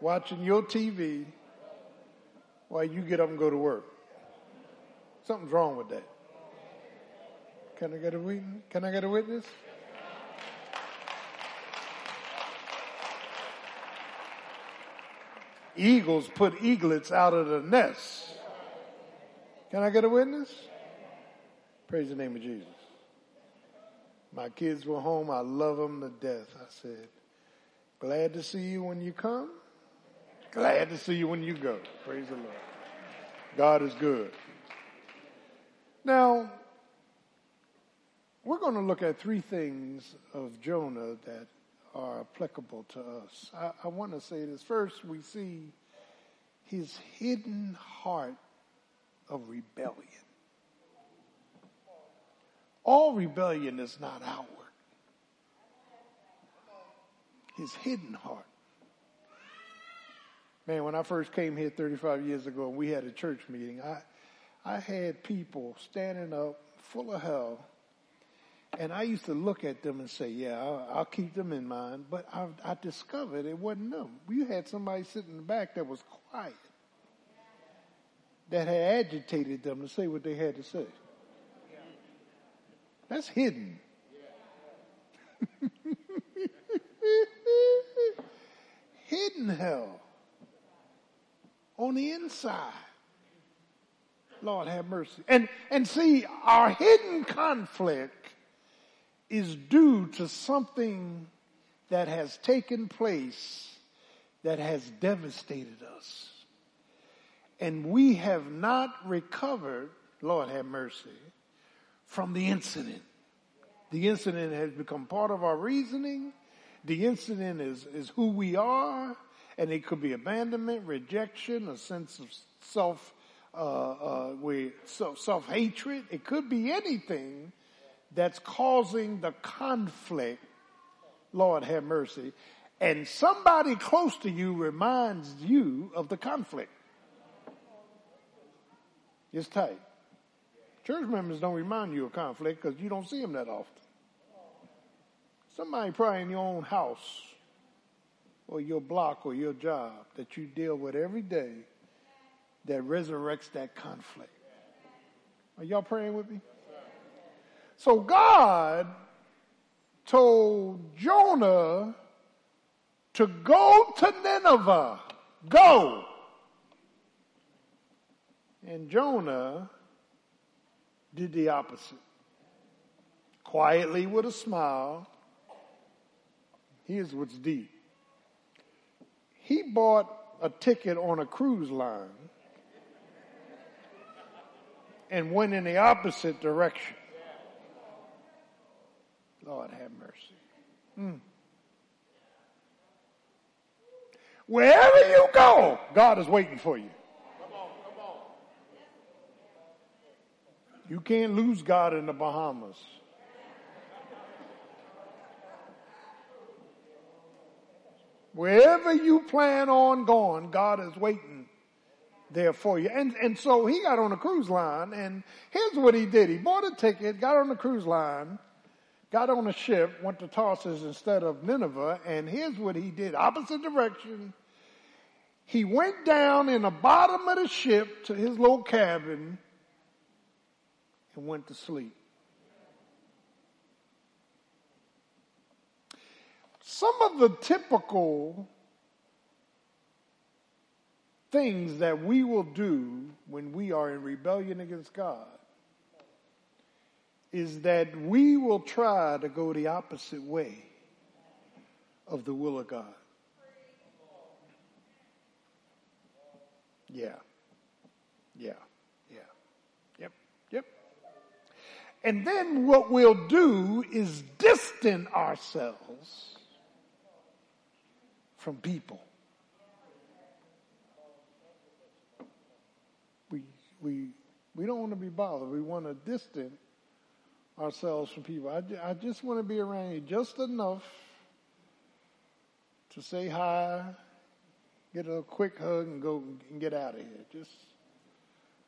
Watching your TV while you get up and go to work. Something's wrong with that. Can I get a witness? Can I get a witness? Eagles put eaglets out of the nest. Can I get a witness? Praise the name of Jesus. My kids were home. I love them to death. I said, glad to see you when you come. Glad to see you when you go. Praise the Lord. God is good. Now, we're going to look at three things of Jonah that are applicable to us. I, I want to say this. First, we see his hidden heart of rebellion. All rebellion is not outward. His hidden heart. Man, when I first came here 35 years ago and we had a church meeting, I, I had people standing up full of hell and I used to look at them and say, yeah, I'll, I'll keep them in mind. But I, I discovered it wasn't them. You had somebody sitting in the back that was quiet, that had agitated them to say what they had to say. That's hidden. hidden hell on the inside. Lord have mercy. And, and see, our hidden conflict is due to something that has taken place that has devastated us. And we have not recovered, Lord have mercy, from the incident. The incident has become part of our reasoning. The incident is, is who we are, and it could be abandonment, rejection, a sense of self, uh, uh, self hatred. It could be anything that's causing the conflict. Lord have mercy. And somebody close to you reminds you of the conflict. It's tight. Church members don't remind you of conflict because you don't see them that often. Somebody probably in your own house or your block or your job that you deal with every day that resurrects that conflict. Are y'all praying with me? So God told Jonah to go to Nineveh. Go. And Jonah did the opposite. Quietly with a smile. Here's what's deep. He bought a ticket on a cruise line and went in the opposite direction. Lord have mercy. Hmm. Wherever you go, God is waiting for you. You can't lose God in the Bahamas. Wherever you plan on going, God is waiting there for you. And, and so he got on a cruise line and here's what he did. He bought a ticket, got on the cruise line, got on a ship, went to Tarsus instead of Nineveh, and here's what he did opposite direction. He went down in the bottom of the ship to his little cabin and went to sleep. Some of the typical things that we will do when we are in rebellion against God is that we will try to go the opposite way of the will of God. Yeah. Yeah. And then what we'll do is distance ourselves from people. We, we, we don't want to be bothered. We want to distance ourselves from people. I, I just want to be around you just enough to say hi, get a quick hug, and go and get out of here. Just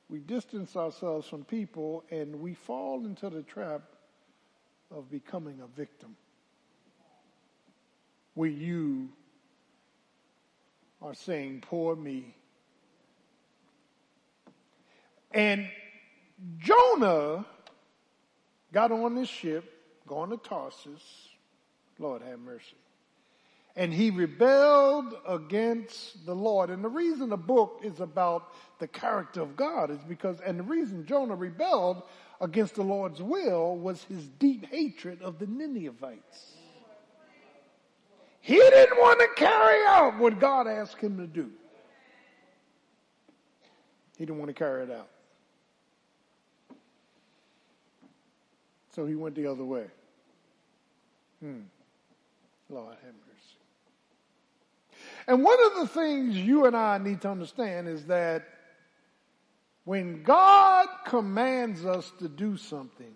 we distance ourselves from people, and we fall into the trap of becoming a victim. Where you are saying, "Poor me," and Jonah got on this ship, going to Tarsus. Lord have mercy. And he rebelled against the Lord. And the reason the book is about the character of God is because, and the reason Jonah rebelled against the Lord's will was his deep hatred of the Ninevites. He didn't want to carry out what God asked him to do. He didn't want to carry it out. So he went the other way. Hmm. Lord have mercy. And one of the things you and I need to understand is that when God commands us to do something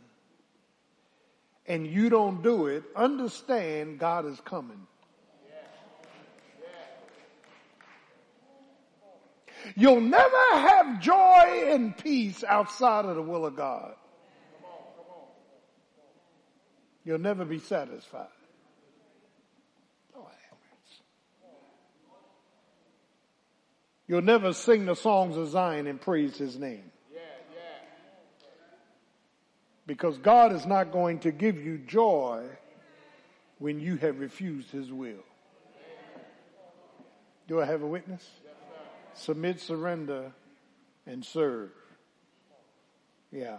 and you don't do it, understand God is coming. You'll never have joy and peace outside of the will of God. You'll never be satisfied. Lord have mercy. You'll never sing the songs of Zion and praise his name. Because God is not going to give you joy when you have refused his will. Do I have a witness? Submit, surrender, and serve. Yeah.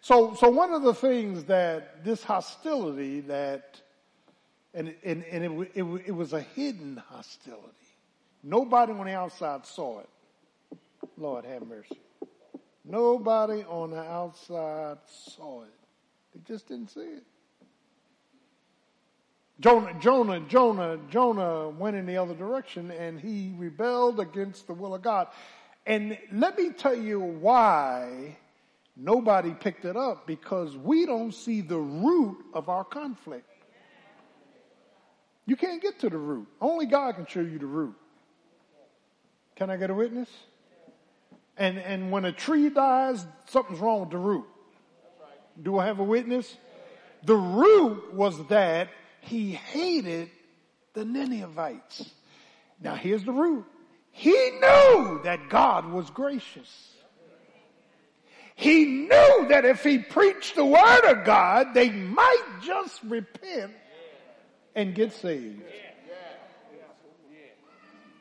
So, so one of the things that this hostility that, and, and, and it, it, it was a hidden hostility. Nobody on the outside saw it. Lord have mercy. Nobody on the outside saw it. They just didn't see it. Jonah, Jonah, Jonah, Jonah went in the other direction and he rebelled against the will of God. And let me tell you why nobody picked it up because we don't see the root of our conflict. You can't get to the root. Only God can show you the root. Can I get a witness? And, and when a tree dies, something's wrong with the root. Do I have a witness? The root was that he hated the Ninevites. Now here's the root. He knew that God was gracious. He knew that if he preached the word of God, they might just repent and get saved.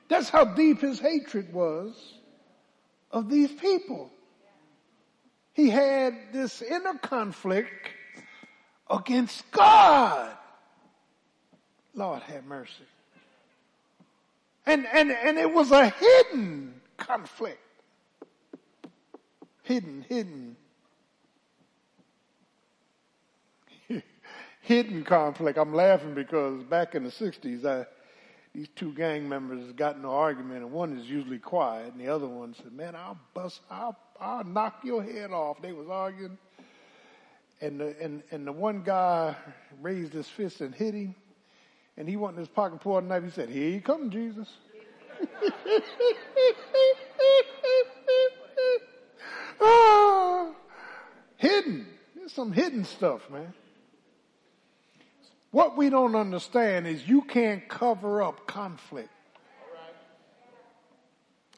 That's how deep his hatred was of these people. He had this inner conflict against God. Lord have mercy. And, and, and it was a hidden conflict. Hidden, hidden. hidden conflict. I'm laughing because back in the 60s, I, these two gang members got in an argument and one is usually quiet and the other one said, man, I'll bust, I'll, I'll knock your head off. They was arguing. And the, and, and the one guy raised his fist and hit him and he went in his pocket, pulled a knife. He said, here you come, Jesus. ah, hidden. There's some hidden stuff, man. What we don't understand is you can't cover up conflict.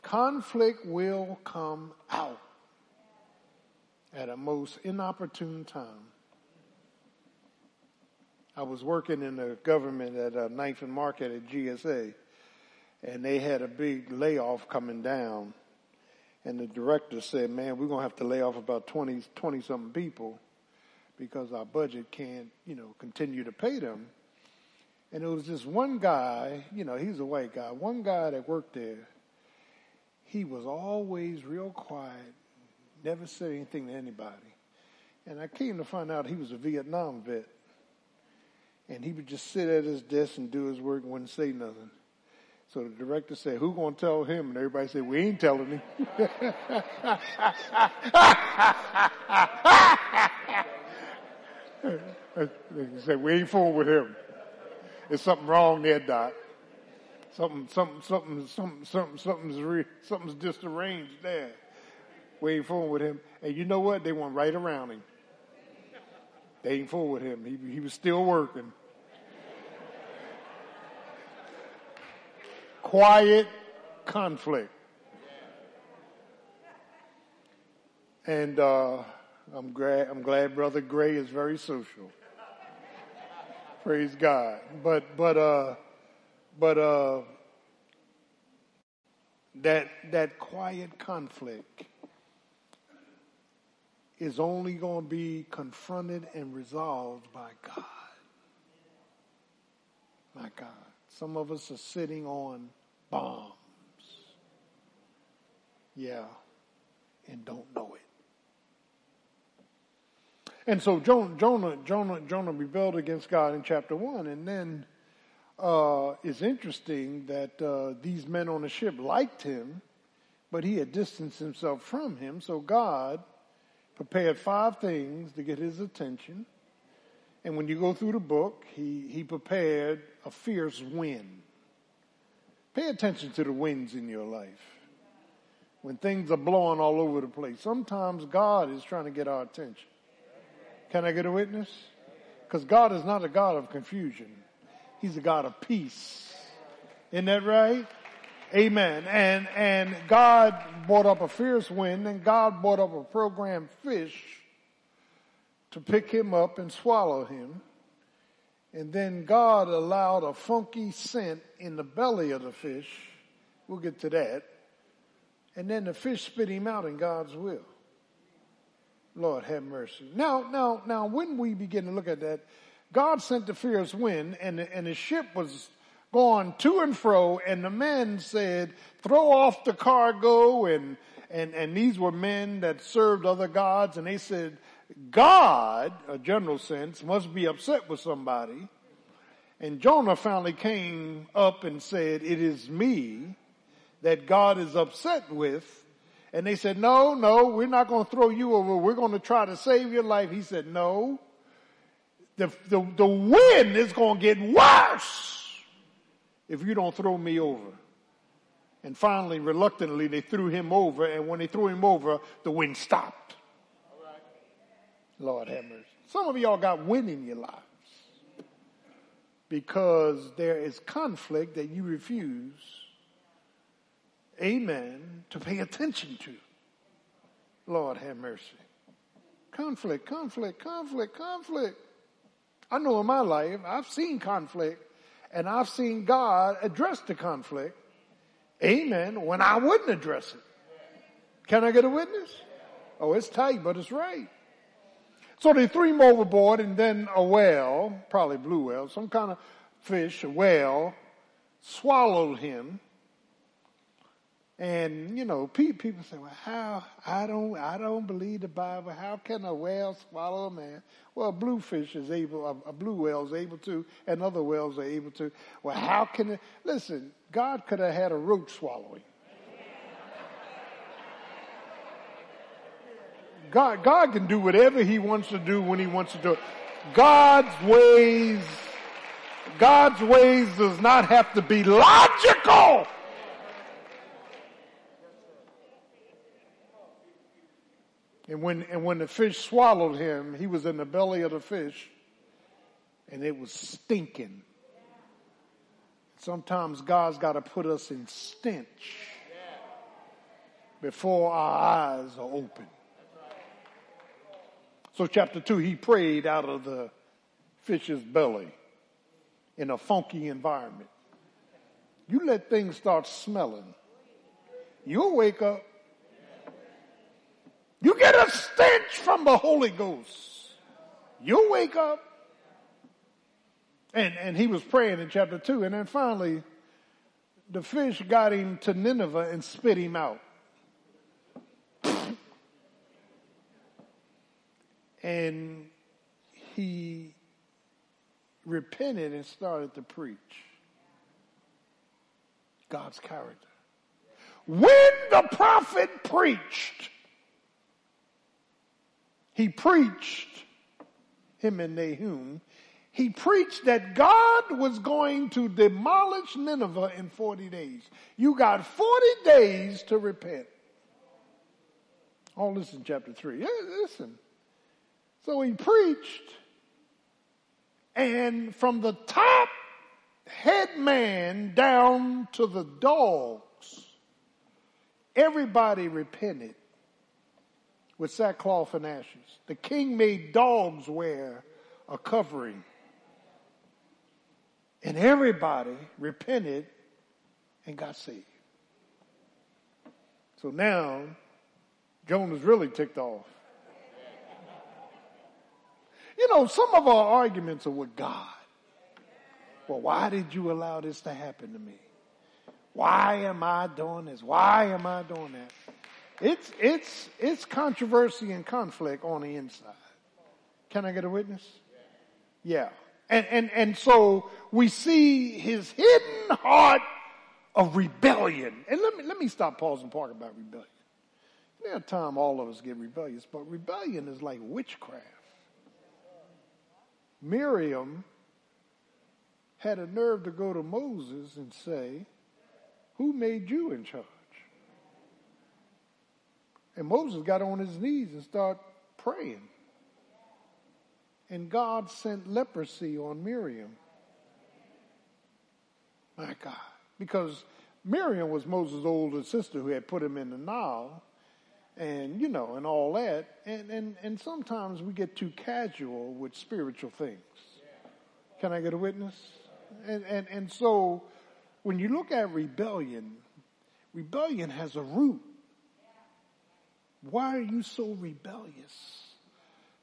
Conflict will come out at a most inopportune time. I was working in the government at uh, Ninth and Market at GSA, and they had a big layoff coming down. And the director said, man, we're going to have to lay off about 20, 20 something people because our budget can't, you know, continue to pay them. And it was this one guy, you know, he's a white guy, one guy that worked there. He was always real quiet, never said anything to anybody. And I came to find out he was a Vietnam vet. And he would just sit at his desk and do his work and wouldn't say nothing. So the director said, who gonna tell him? And everybody said, we ain't telling him. he said, we ain't fooling with him. There's something wrong there, Doc. Something, something, something, something, something, something's, re, something's disarranged there. We ain't fooling with him. And you know what? They went right around him. They ain't fooling with him. He, he was still working. Quiet conflict. And uh, I'm glad I'm glad Brother Gray is very social. Praise God. But but uh but uh that that quiet conflict is only going to be confronted and resolved by God. My God. Some of us are sitting on bombs. Yeah. And don't know it. And so Jonah, Jonah, Jonah, Jonah rebelled against God in chapter one, and then uh, it's interesting that uh, these men on the ship liked him, but he had distanced himself from him. So God prepared five things to get his attention. And when you go through the book, he, he prepared a fierce wind. Pay attention to the winds in your life. When things are blowing all over the place, sometimes God is trying to get our attention. Can I get a witness? Because God is not a God of confusion. He's a God of peace. Isn't that right? Amen. And, and God brought up a fierce wind and God brought up a programmed fish to pick him up and swallow him. And then God allowed a funky scent in the belly of the fish. We'll get to that. And then the fish spit him out in God's will. Lord have mercy. Now, now, now, when we begin to look at that, God sent the fierce wind and the, and the ship was going to and fro and the men said, throw off the cargo and, and, and these were men that served other gods and they said, God, a general sense, must be upset with somebody. And Jonah finally came up and said, it is me that God is upset with. And they said, no, no, we're not going to throw you over. We're going to try to save your life. He said, no, the, the, the wind is going to get worse if you don't throw me over. And finally, reluctantly, they threw him over. And when they threw him over, the wind stopped. Lord have mercy. Some of y'all got wind in your lives because there is conflict that you refuse, amen, to pay attention to. Lord have mercy. Conflict, conflict, conflict, conflict. I know in my life, I've seen conflict and I've seen God address the conflict. Amen. When I wouldn't address it. Can I get a witness? Oh, it's tight, but it's right. So they threw him overboard and then a whale, probably blue whale, some kind of fish, a whale, swallowed him. And, you know, people say, well, how, I don't, I don't believe the Bible. How can a whale swallow a man? Well, a bluefish is able, a, a blue whale is able to, and other whales are able to. Well, how can it, listen, God could have had a roach swallowing. God, God can do whatever he wants to do when he wants to do it. God's ways, God's ways does not have to be logical. And when, and when the fish swallowed him, he was in the belly of the fish. and it was stinking. Sometimes God's got to put us in stench before our eyes are open. So, chapter 2, he prayed out of the fish's belly in a funky environment. You let things start smelling, you'll wake up. You get a stench from the Holy Ghost. You'll wake up. And, and he was praying in chapter 2. And then finally, the fish got him to Nineveh and spit him out. And he repented and started to preach God's character. When the prophet preached, he preached, him and Nahum, he preached that God was going to demolish Nineveh in 40 days. You got 40 days to repent. Oh, All this in chapter 3. Yeah, listen. So he preached, and from the top head man down to the dogs, everybody repented with sackcloth and ashes. The king made dogs wear a covering. And everybody repented and got saved. So now, Jonah's really ticked off. You know, some of our arguments are with God. Well, why did you allow this to happen to me? Why am I doing this? Why am I doing that? It's, it's, it's controversy and conflict on the inside. Can I get a witness? Yeah. And, and, and so we see his hidden heart of rebellion. And let me, let me stop, pause, and talk about rebellion. There time all of us get rebellious, but rebellion is like witchcraft. Miriam had a nerve to go to Moses and say, Who made you in charge? And Moses got on his knees and started praying. And God sent leprosy on Miriam. My God. Because Miriam was Moses' older sister who had put him in the Nile and you know, and all that. And, and, and sometimes we get too casual with spiritual things. Can I get a witness? And, and, and so when you look at rebellion, rebellion has a root. Why are you so rebellious?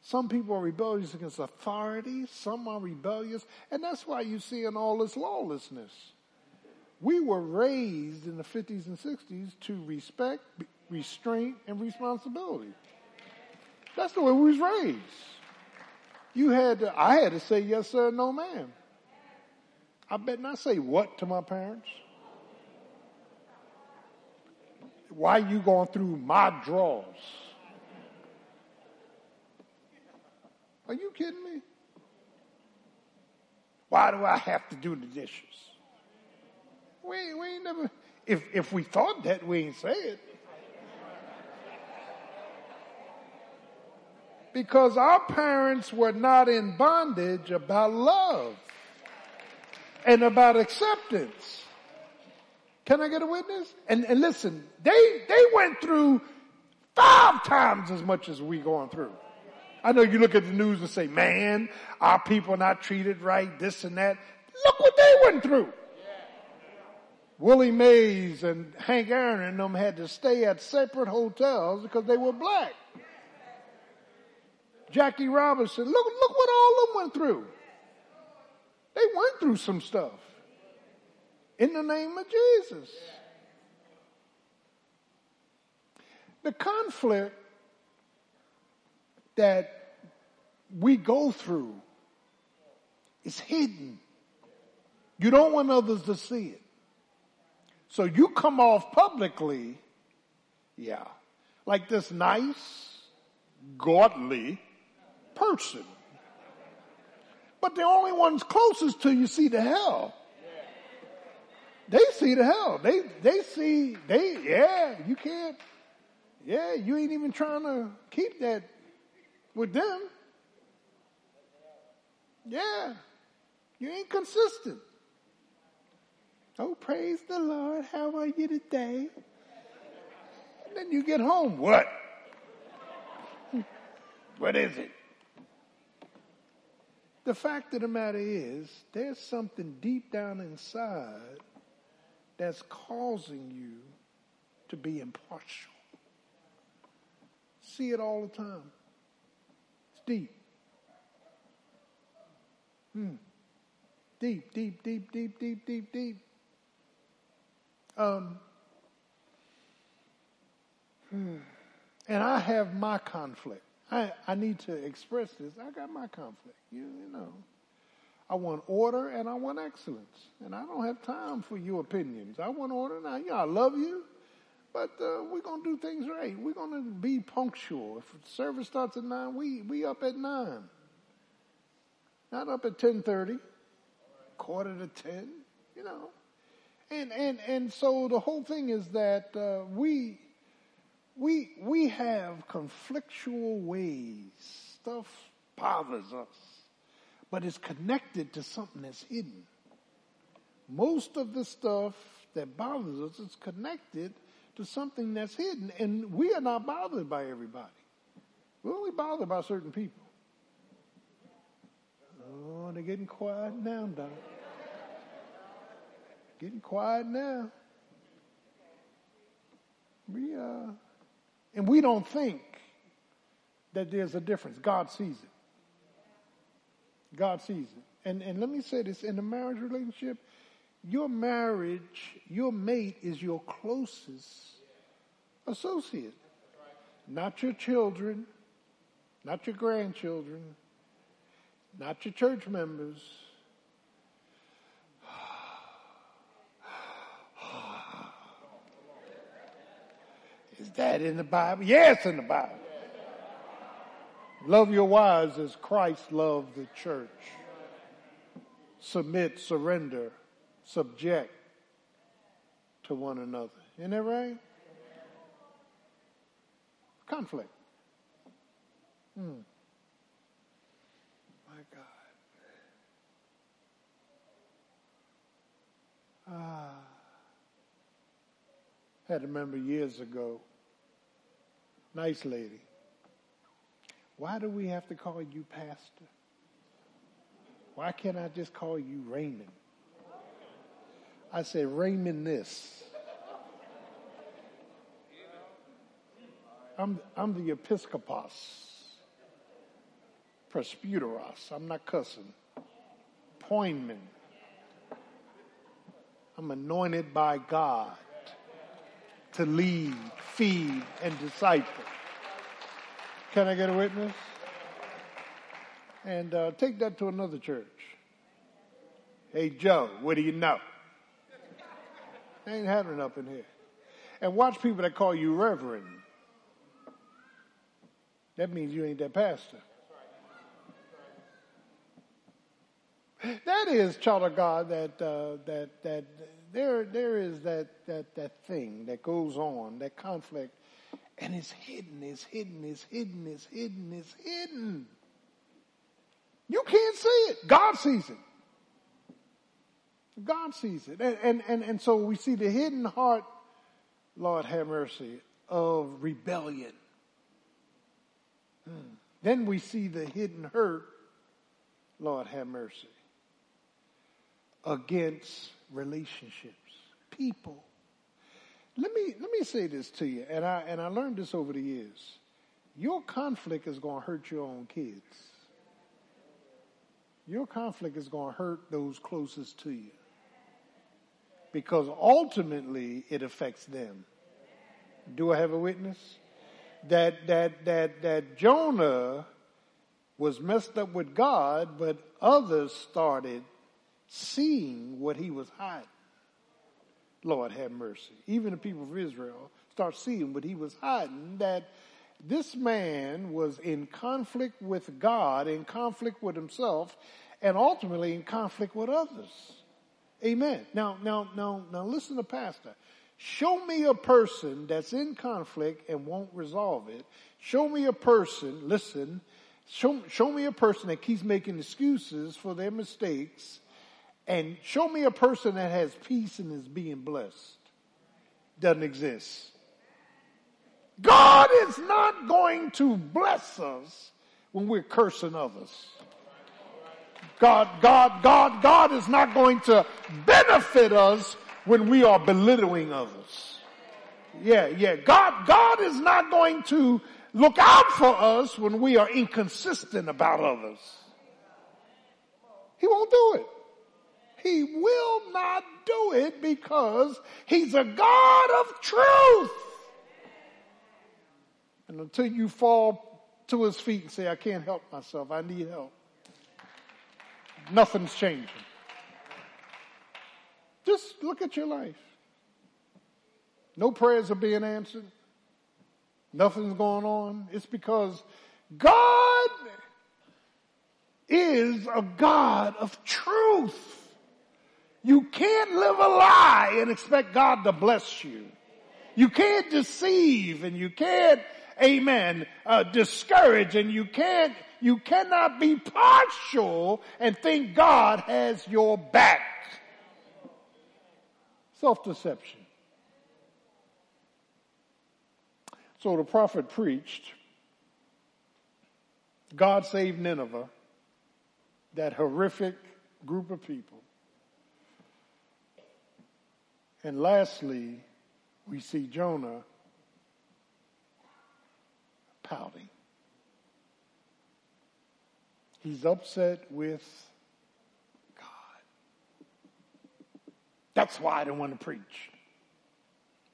Some people are rebellious against authority. Some are rebellious. And that's why you see in all this lawlessness. We were raised in the 50s and 60s to respect, restraint, and responsibility. That's the way we was raised. You had to, I had to say yes sir, no ma'am. I bet not say what to my parents. Why you going through my drawers? Are you kidding me? Why do I have to do the dishes? We, we ain't never, if, if we thought that, we ain't say it. Because our parents were not in bondage about love and about acceptance. Can I get a witness? And, and listen, they, they went through five times as much as we going through. I know you look at the news and say, man, our people not treated right, this and that. Look what they went through. Willie Mays and Hank Aaron and them had to stay at separate hotels because they were black. Jackie Robinson, look, look what all of them went through. They went through some stuff in the name of Jesus. The conflict that we go through is hidden. You don't want others to see it. So you come off publicly, yeah, like this nice, godly person. But the only ones closest to you see the hell. They see the hell. They they see they yeah, you can't yeah, you ain't even trying to keep that with them. Yeah. You ain't consistent. Oh, praise the Lord. How are you today? And then you get home. What? What is it? The fact of the matter is, there's something deep down inside that's causing you to be impartial. See it all the time. It's deep. Hmm. Deep, deep, deep, deep, deep, deep, deep. Um, hmm. And I have my conflict. I, I need to express this. I got my conflict. You, you know. I want order and I want excellence. And I don't have time for your opinions. I want order now. Know, I love you, but uh, we're going to do things right. We're going to be punctual. If service starts at 9, we, we up at 9. Not up at 10.30, quarter to 10, you know. And, and, and so the whole thing is that uh, we, we, we have conflictual ways. Stuff bothers us, but it's connected to something that's hidden. Most of the stuff that bothers us is connected to something that's hidden, and we are not bothered by everybody. We're only bothered by certain people. Oh, they're getting quiet now, Doc. Getting quiet now. We uh and we don't think that there's a difference. God sees it. God sees it. And and let me say this in a marriage relationship, your marriage, your mate is your closest associate. Not your children, not your grandchildren, not your church members. Is that in the Bible? Yes, in the Bible. Love your wives as Christ loved the church. Submit, surrender, subject to one another. Isn't that right? Conflict. Hmm. My God. Ah. Had a member years ago. Nice lady. Why do we have to call you pastor? Why can't I just call you Raymond? I said, Raymond this. I'm, I'm the episcopos, presbyteros. I'm not cussing. poimen. I'm anointed by God to lead, feed, and disciple. Can I get a witness? And uh, take that to another church. Hey, Joe, what do you know? Ain't happening up in here. And watch people that call you reverend. That means you ain't that pastor. That is, child of God, that uh, that that there there is that that that thing that goes on, that conflict, and it's hidden, it's hidden, it's hidden, it's hidden, it's hidden. You can't see it. God sees it. God sees it. And, and, and, and so we see the hidden heart, Lord have mercy, of rebellion. Hmm. Then we see the hidden hurt, Lord have mercy, against relationships, people. Let me let me say this to you, and I and I learned this over the years. Your conflict is going to hurt your own kids. Your conflict is going to hurt those closest to you. Because ultimately it affects them. Do I have a witness? That that that that Jonah was messed up with God, but others started seeing what he was hiding. Lord have mercy. Even the people of Israel start seeing what he was hiding, that this man was in conflict with God, in conflict with himself, and ultimately in conflict with others. Amen. Now, now, now, now listen to Pastor. Show me a person that's in conflict and won't resolve it. Show me a person, listen, show, show me a person that keeps making excuses for their mistakes And show me a person that has peace and is being blessed. Doesn't exist. God is not going to bless us when we're cursing others. God, God, God, God is not going to benefit us when we are belittling others. Yeah, yeah. God, God is not going to look out for us when we are inconsistent about others. He won't do it. He will not do it because he's a God of truth. And until you fall to his feet and say, I can't help myself, I need help, nothing's changing. Just look at your life. No prayers are being answered. Nothing's going on. It's because God is a God of truth. You can't live a lie and expect God to bless you. You can't deceive and you can't, amen, uh, discourage and you can't, you cannot be partial and think God has your back. Self-deception. So the prophet preached, God saved Nineveh, that horrific group of people. And lastly, we see Jonah pouting. He's upset with God. That's why I didn't want to preach.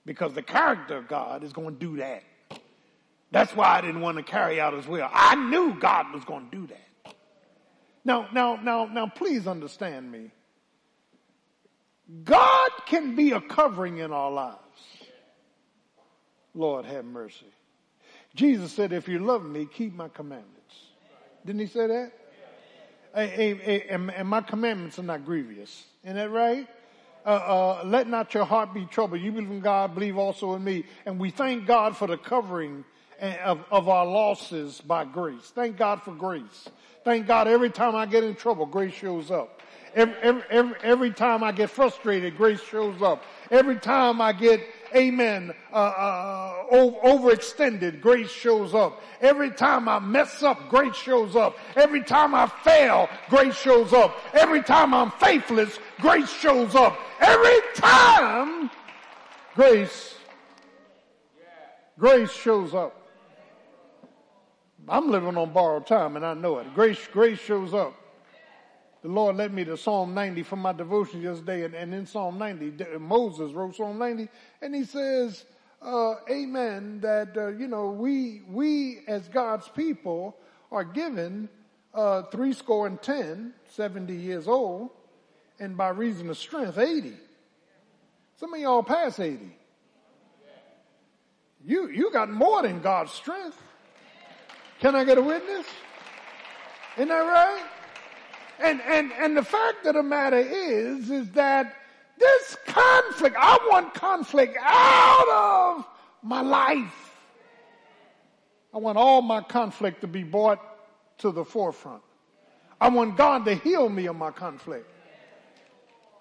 Because the character of God is going to do that. That's why I didn't want to carry out his will. I knew God was going to do that. Now, now, now, now, please understand me. God can be a covering in our lives. Lord have mercy. Jesus said, if you love me, keep my commandments. Didn't he say that? And my commandments are not grievous. Isn't that right? Uh, uh, let not your heart be troubled. You believe in God, believe also in me. And we thank God for the covering of, of our losses by grace. Thank God for grace. Thank God every time I get in trouble, grace shows up. Every, every, every, every time I get frustrated, grace shows up. Every time I get, amen, uh, uh, overextended, grace shows up. Every time I mess up, grace shows up. Every time I fail, grace shows up. Every time I'm faithless, grace shows up. Every time, grace, grace shows up. I'm living on borrowed time and I know it. Grace, grace shows up. The Lord led me to Psalm 90 from my devotion yesterday, and, and in Psalm 90, Moses wrote Psalm 90, and he says, uh, Amen, that, uh, you know, we, we as God's people are given uh, three score and ten, 70 years old, and by reason of strength, 80. Some of y'all pass 80. You, you got more than God's strength. Can I get a witness? Isn't that right? And, and, and the fact of the matter is, is that this conflict, I want conflict out of my life. I want all my conflict to be brought to the forefront. I want God to heal me of my conflict.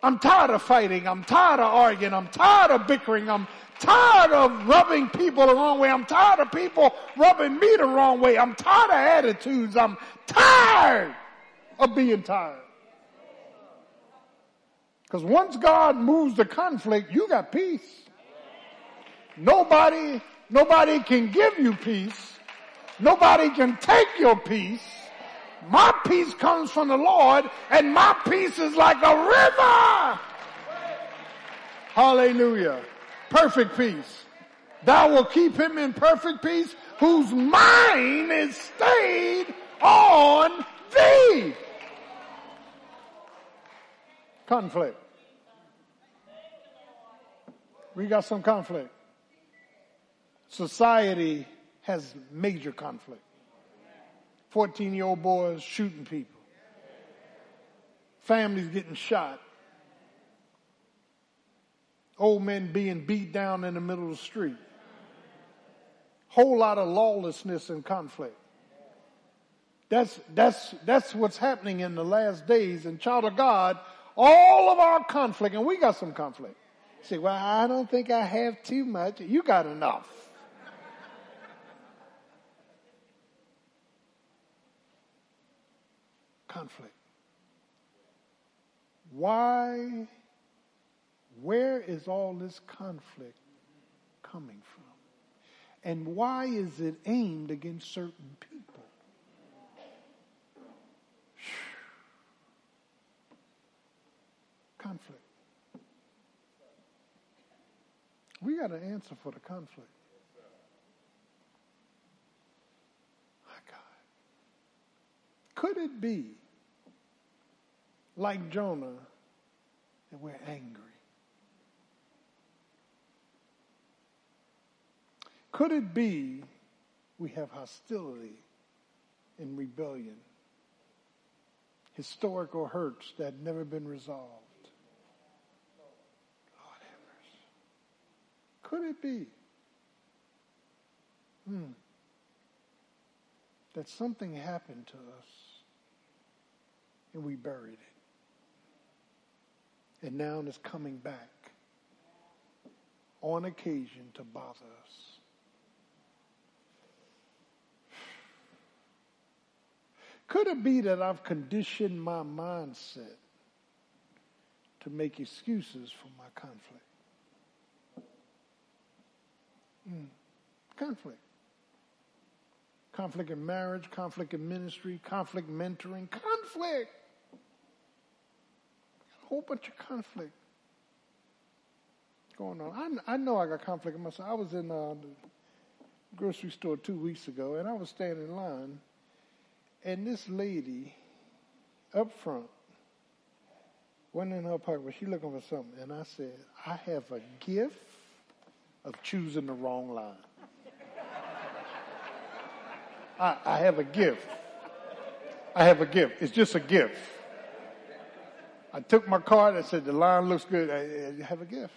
I'm tired of fighting. I'm tired of arguing. I'm tired of bickering. I'm tired of rubbing people the wrong way. I'm tired of people rubbing me the wrong way. I'm tired of attitudes. I'm tired of being tired. Because once God moves the conflict, you got peace. Nobody, nobody can give you peace. Nobody can take your peace. My peace comes from the Lord and my peace is like a river. Hallelujah. Perfect peace. Thou will keep him in perfect peace whose mind is stayed on thee. Conflict. We got some conflict. Society has major conflict. 14 year old boys shooting people. Families getting shot. Old men being beat down in the middle of the street. Whole lot of lawlessness and conflict. That's, that's, that's what's happening in the last days. And child of God, All of our conflict, and we got some conflict. Say, well, I don't think I have too much. You got enough. conflict. Why, where is all this conflict coming from? And why is it aimed against certain people? Conflict. We got an answer for the conflict. My God. Could it be like Jonah that we're angry? Could it be we have hostility and rebellion, historical hurts that have never been resolved? Lord have mercy. Could it be hmm, that something happened to us and we buried it? And now it's coming back on occasion to bother us. Could it be that I've conditioned my mindset to make excuses for my conflict? Mm. Conflict. Conflict in marriage, conflict in ministry, conflict mentoring, conflict. A whole bunch of conflict going on. I, I know I got conflict in myself. I was in uh, the grocery store two weeks ago, and I was standing in line, and this lady up front went in her pocket, but she looking for something, and I said, I have a gift of choosing the wrong line. I, I have a gift. I have a gift. It's just a gift. I took my card and said, the line looks good. I, I have a gift.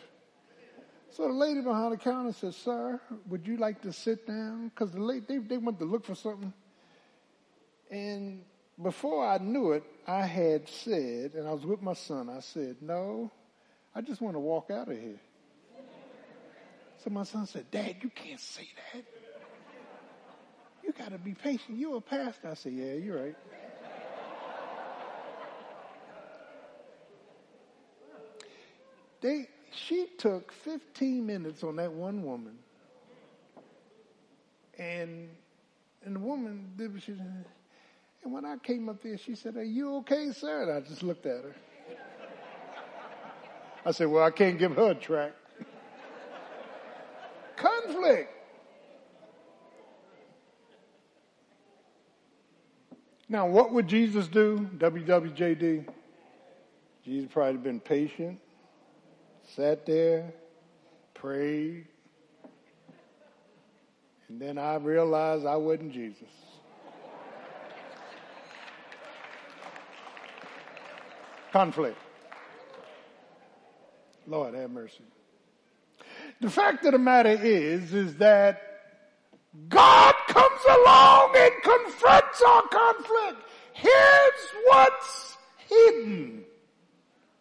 So the lady behind the counter said, sir, would you like to sit down? Because the lady, they, they went to look for something. And before I knew it, I had said, and I was with my son, I said, no, I just want to walk out of here. So my son said, Dad, you can't say that. You got to be patient. You're a pastor. I said, yeah, you're right. They, she took 15 minutes on that one woman. And, and the woman she. And when I came up there, she said, are you okay, sir? And I just looked at her. I said, well, I can't give her a track. Conflict. Now, what would Jesus do? WWJD. Jesus probably been patient, sat there, prayed, and then I realized I wasn't Jesus. Conflict. Lord have mercy. The fact of the matter is, is that God comes along and confronts our conflict. Here's what's hidden.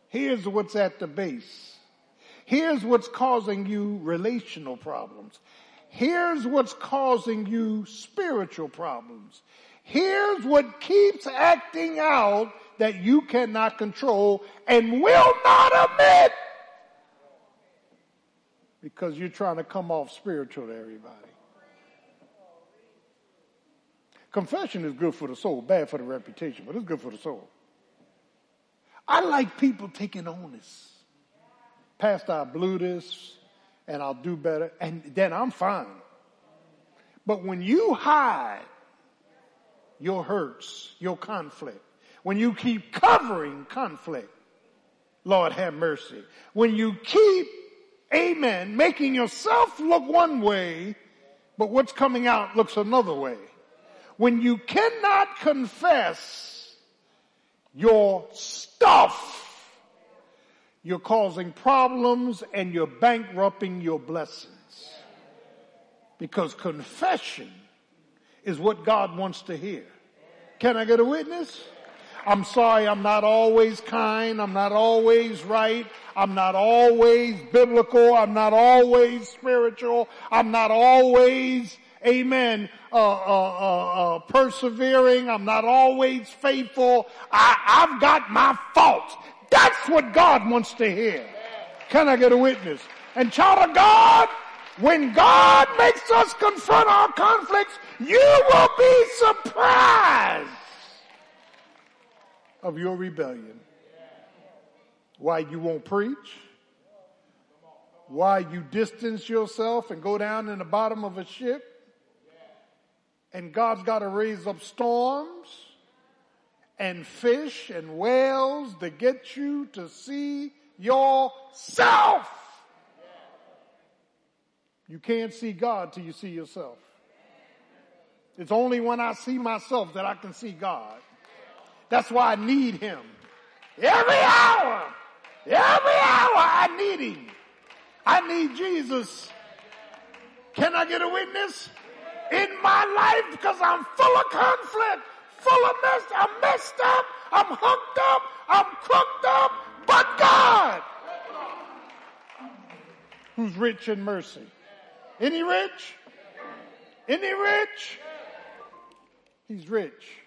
Here's what's at the base. Here's what's causing you relational problems. Here's what's causing you spiritual problems. Here's what keeps acting out that you cannot control and will not admit because you're trying to come off spiritual to everybody. Confession is good for the soul, bad for the reputation, but it's good for the soul. I like people taking onus. Pastor, I blew this and I'll do better, and then I'm fine. But when you hide your hurts, your conflict, when you keep covering conflict, Lord have mercy. When you keep, amen, making yourself look one way, but what's coming out looks another way. When you cannot confess your stuff, you're causing problems and you're bankrupting your blessings. Because confession is what God wants to hear. Can I get a witness? I'm sorry I'm not always kind. I'm not always right. I'm not always biblical. I'm not always spiritual. I'm not always, amen, uh, uh, uh, uh, persevering. I'm not always faithful. I, I've got my faults. That's what God wants to hear. Can I get a witness? And child of God, when God makes us confront our conflicts, you will be surprised of your rebellion. Why you won't preach? Why you distance yourself and go down in the bottom of a ship? And God's got to raise up storms and fish and whales to get you to see yourself. You can't see God till you see yourself. It's only when I see myself that I can see God. That's why I need Him. Every hour, every hour I need Him. I need Jesus. Can I get a witness? In my life because I'm full of conflict, full of mess. I'm messed up. I'm hooked up. I'm crooked up. But God, who's rich in mercy. Any rich? Any rich? He's rich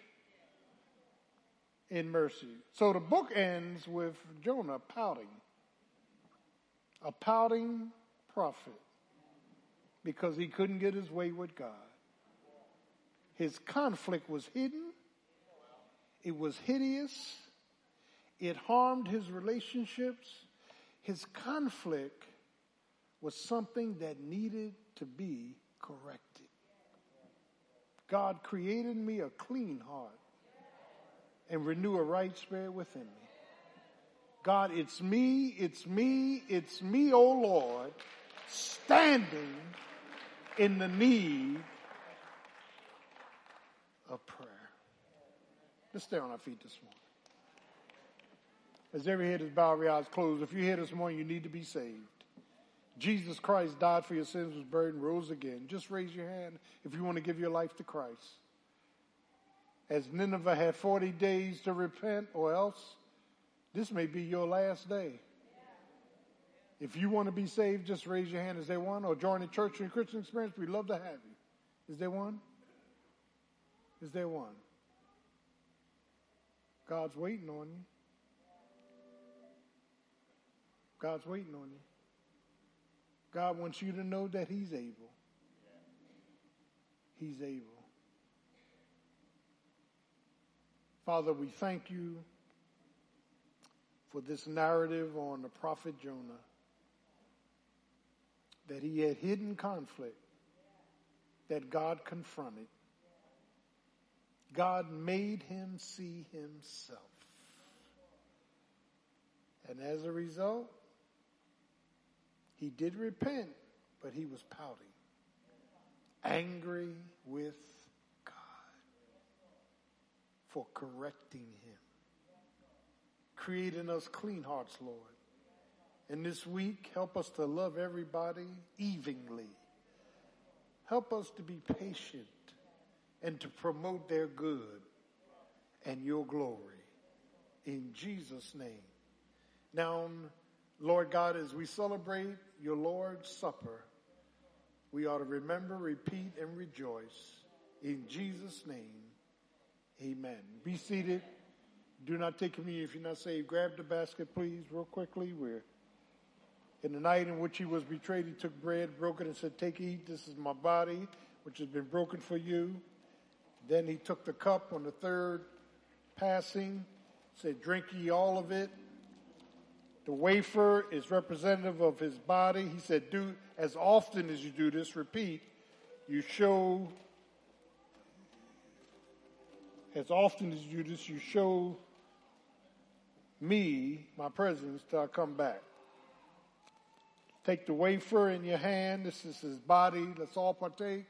in mercy. So the book ends with Jonah pouting. A pouting prophet because he couldn't get his way with God. His conflict was hidden. It was hideous. It harmed his relationships. His conflict was something that needed to be corrected. God created me a clean heart and renew a right spirit within me. God, it's me, it's me, it's me, oh Lord, standing in the need of prayer. Let's stay on our feet this morning. As every head is bowed, every eyes closed, if you're here this morning, you need to be saved. Jesus Christ died for your sins, was buried, and rose again. Just raise your hand if you want to give your life to Christ. As Nineveh had 40 days to repent, or else this may be your last day. If you want to be saved, just raise your hand. Is there one? Or join the church and Christian experience? We'd love to have you. Is there one? Is there one? God's waiting on you. God's waiting on you. God wants you to know that He's able. He's able. Father, we thank you for this narrative on the prophet Jonah that he had hidden conflict that God confronted. God made him see himself. And as a result, he did repent, but he was pouting, angry with for correcting him, creating us clean hearts, Lord. And this week, help us to love everybody evenly. Help us to be patient and to promote their good and your glory. In Jesus' name. Now, Lord God, as we celebrate your Lord's Supper, we ought to remember, repeat, and rejoice. In Jesus' name, amen. Be seated. Do not take communion if you're not saved. Grab the basket, please, real quickly. We're in the night in which he was betrayed, he took bread, broke it, and said, Take, eat. This is my body, which has been broken for you. Then he took the cup on the third passing, said, Drink ye all of it. The wafer is representative of his body. He said, Do as often as you do this, repeat, you show, as often as you this, you show me my presence till I come back. Take the wafer in your hand. This is his body. Let's all partake.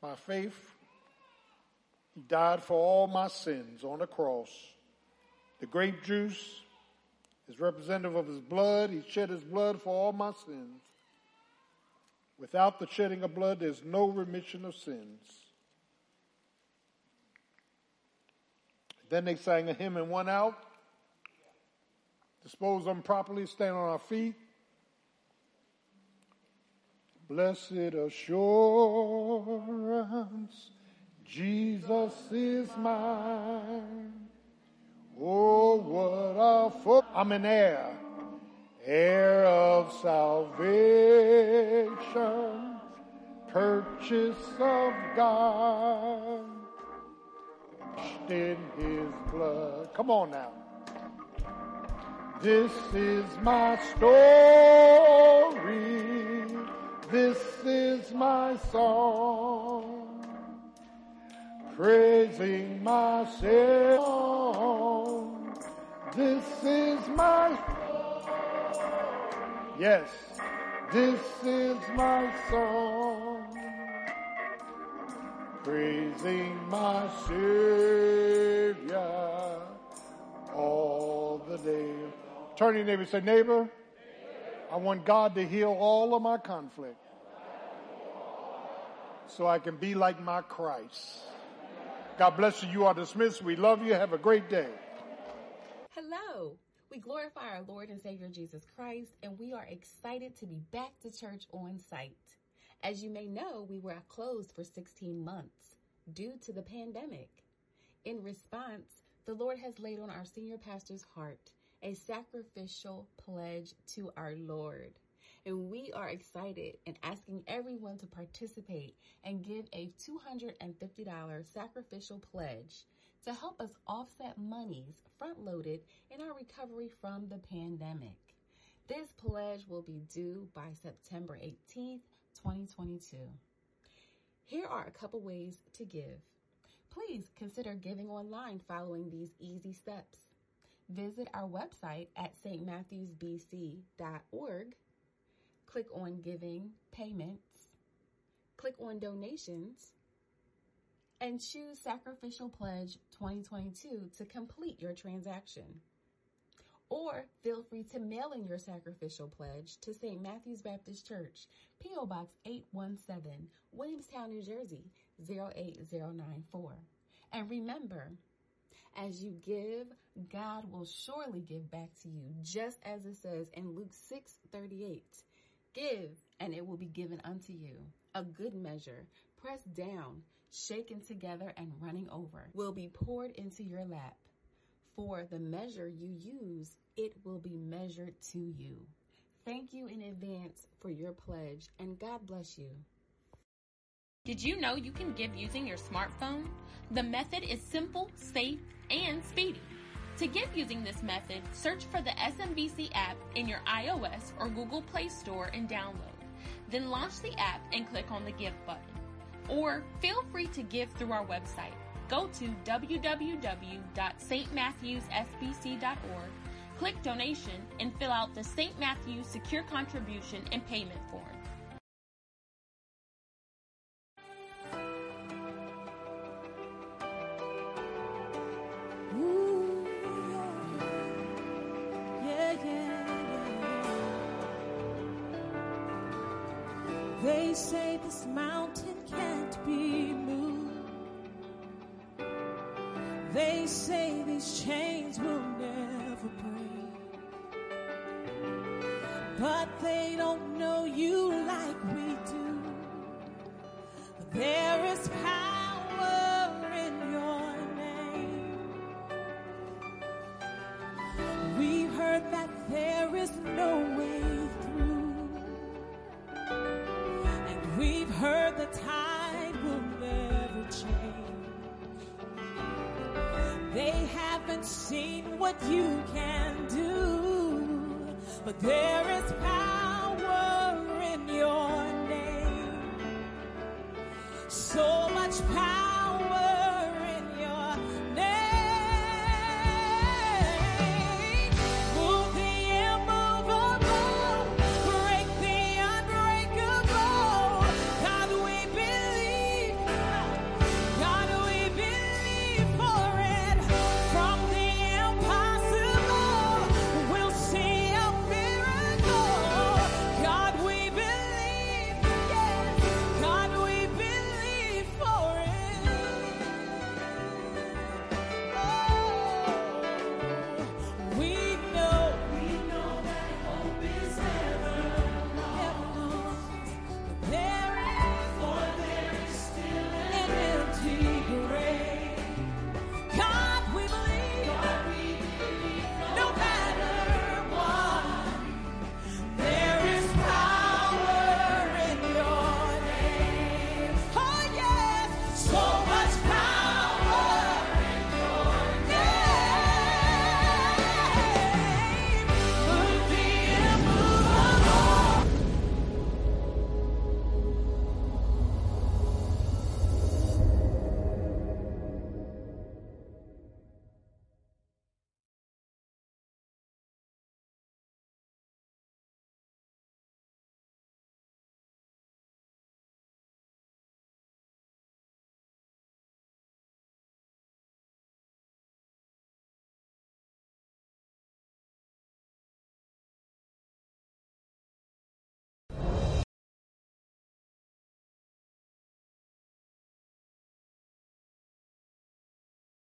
By faith, he died for all my sins on the cross. The grape juice is representative of his blood. He shed his blood for all my sins. Without the shedding of blood, there's no remission of sins. Then they sang a hymn and went out. Dispose them properly, stand on our feet. Blessed assurance, Jesus is mine. Oh, what a foot. I'm an heir, heir of salvation, purchase of God, washed in his blood. Come on now. This is my story. This is my song. Praising my Savior. This is my Yes, this is my song. Praising my Savior all the day. Turn to your neighbor and say, neighbor, I want God to heal all of my conflict so I can be like my Christ. God bless you. You are dismissed. We love you. Have a great day. Hello. We glorify our Lord and Savior Jesus Christ, and we are excited to be back to church on site. As you may know, we were closed for 16 months due to the pandemic. In response, the Lord has laid on our senior pastor's heart a sacrificial pledge to our Lord. And we are excited and asking everyone to participate and give a $250 sacrificial pledge to help us offset monies front loaded in our recovery from the pandemic. This pledge will be due by September 18th, 2022. Here are a couple ways to give. Please consider giving online following these easy steps. Visit our website at stmatthewsbc.org. Click on Giving Payments. Click on Donations. And choose Sacrificial Pledge 2022 to complete your transaction. Or feel free to mail in your sacrificial pledge to St. Matthew's Baptist Church, P.O. Box 817, Williamstown, New Jersey 08094. And remember, as you give, God will surely give back to you, just as it says in Luke 6 38. Give, and it will be given unto you. A good measure, pressed down, shaken together, and running over, will be poured into your lap. For the measure you use, it will be measured to you. Thank you in advance for your pledge, and God bless you. Did you know you can give using your smartphone? The method is simple, safe, and speedy. To give using this method, search for the SMBC app in your iOS or Google Play Store and download. Then launch the app and click on the Give button. Or feel free to give through our website. Go to www.stmatthewsfbc.org, click donation, and fill out the St. Matthews Secure Contribution and Payment form.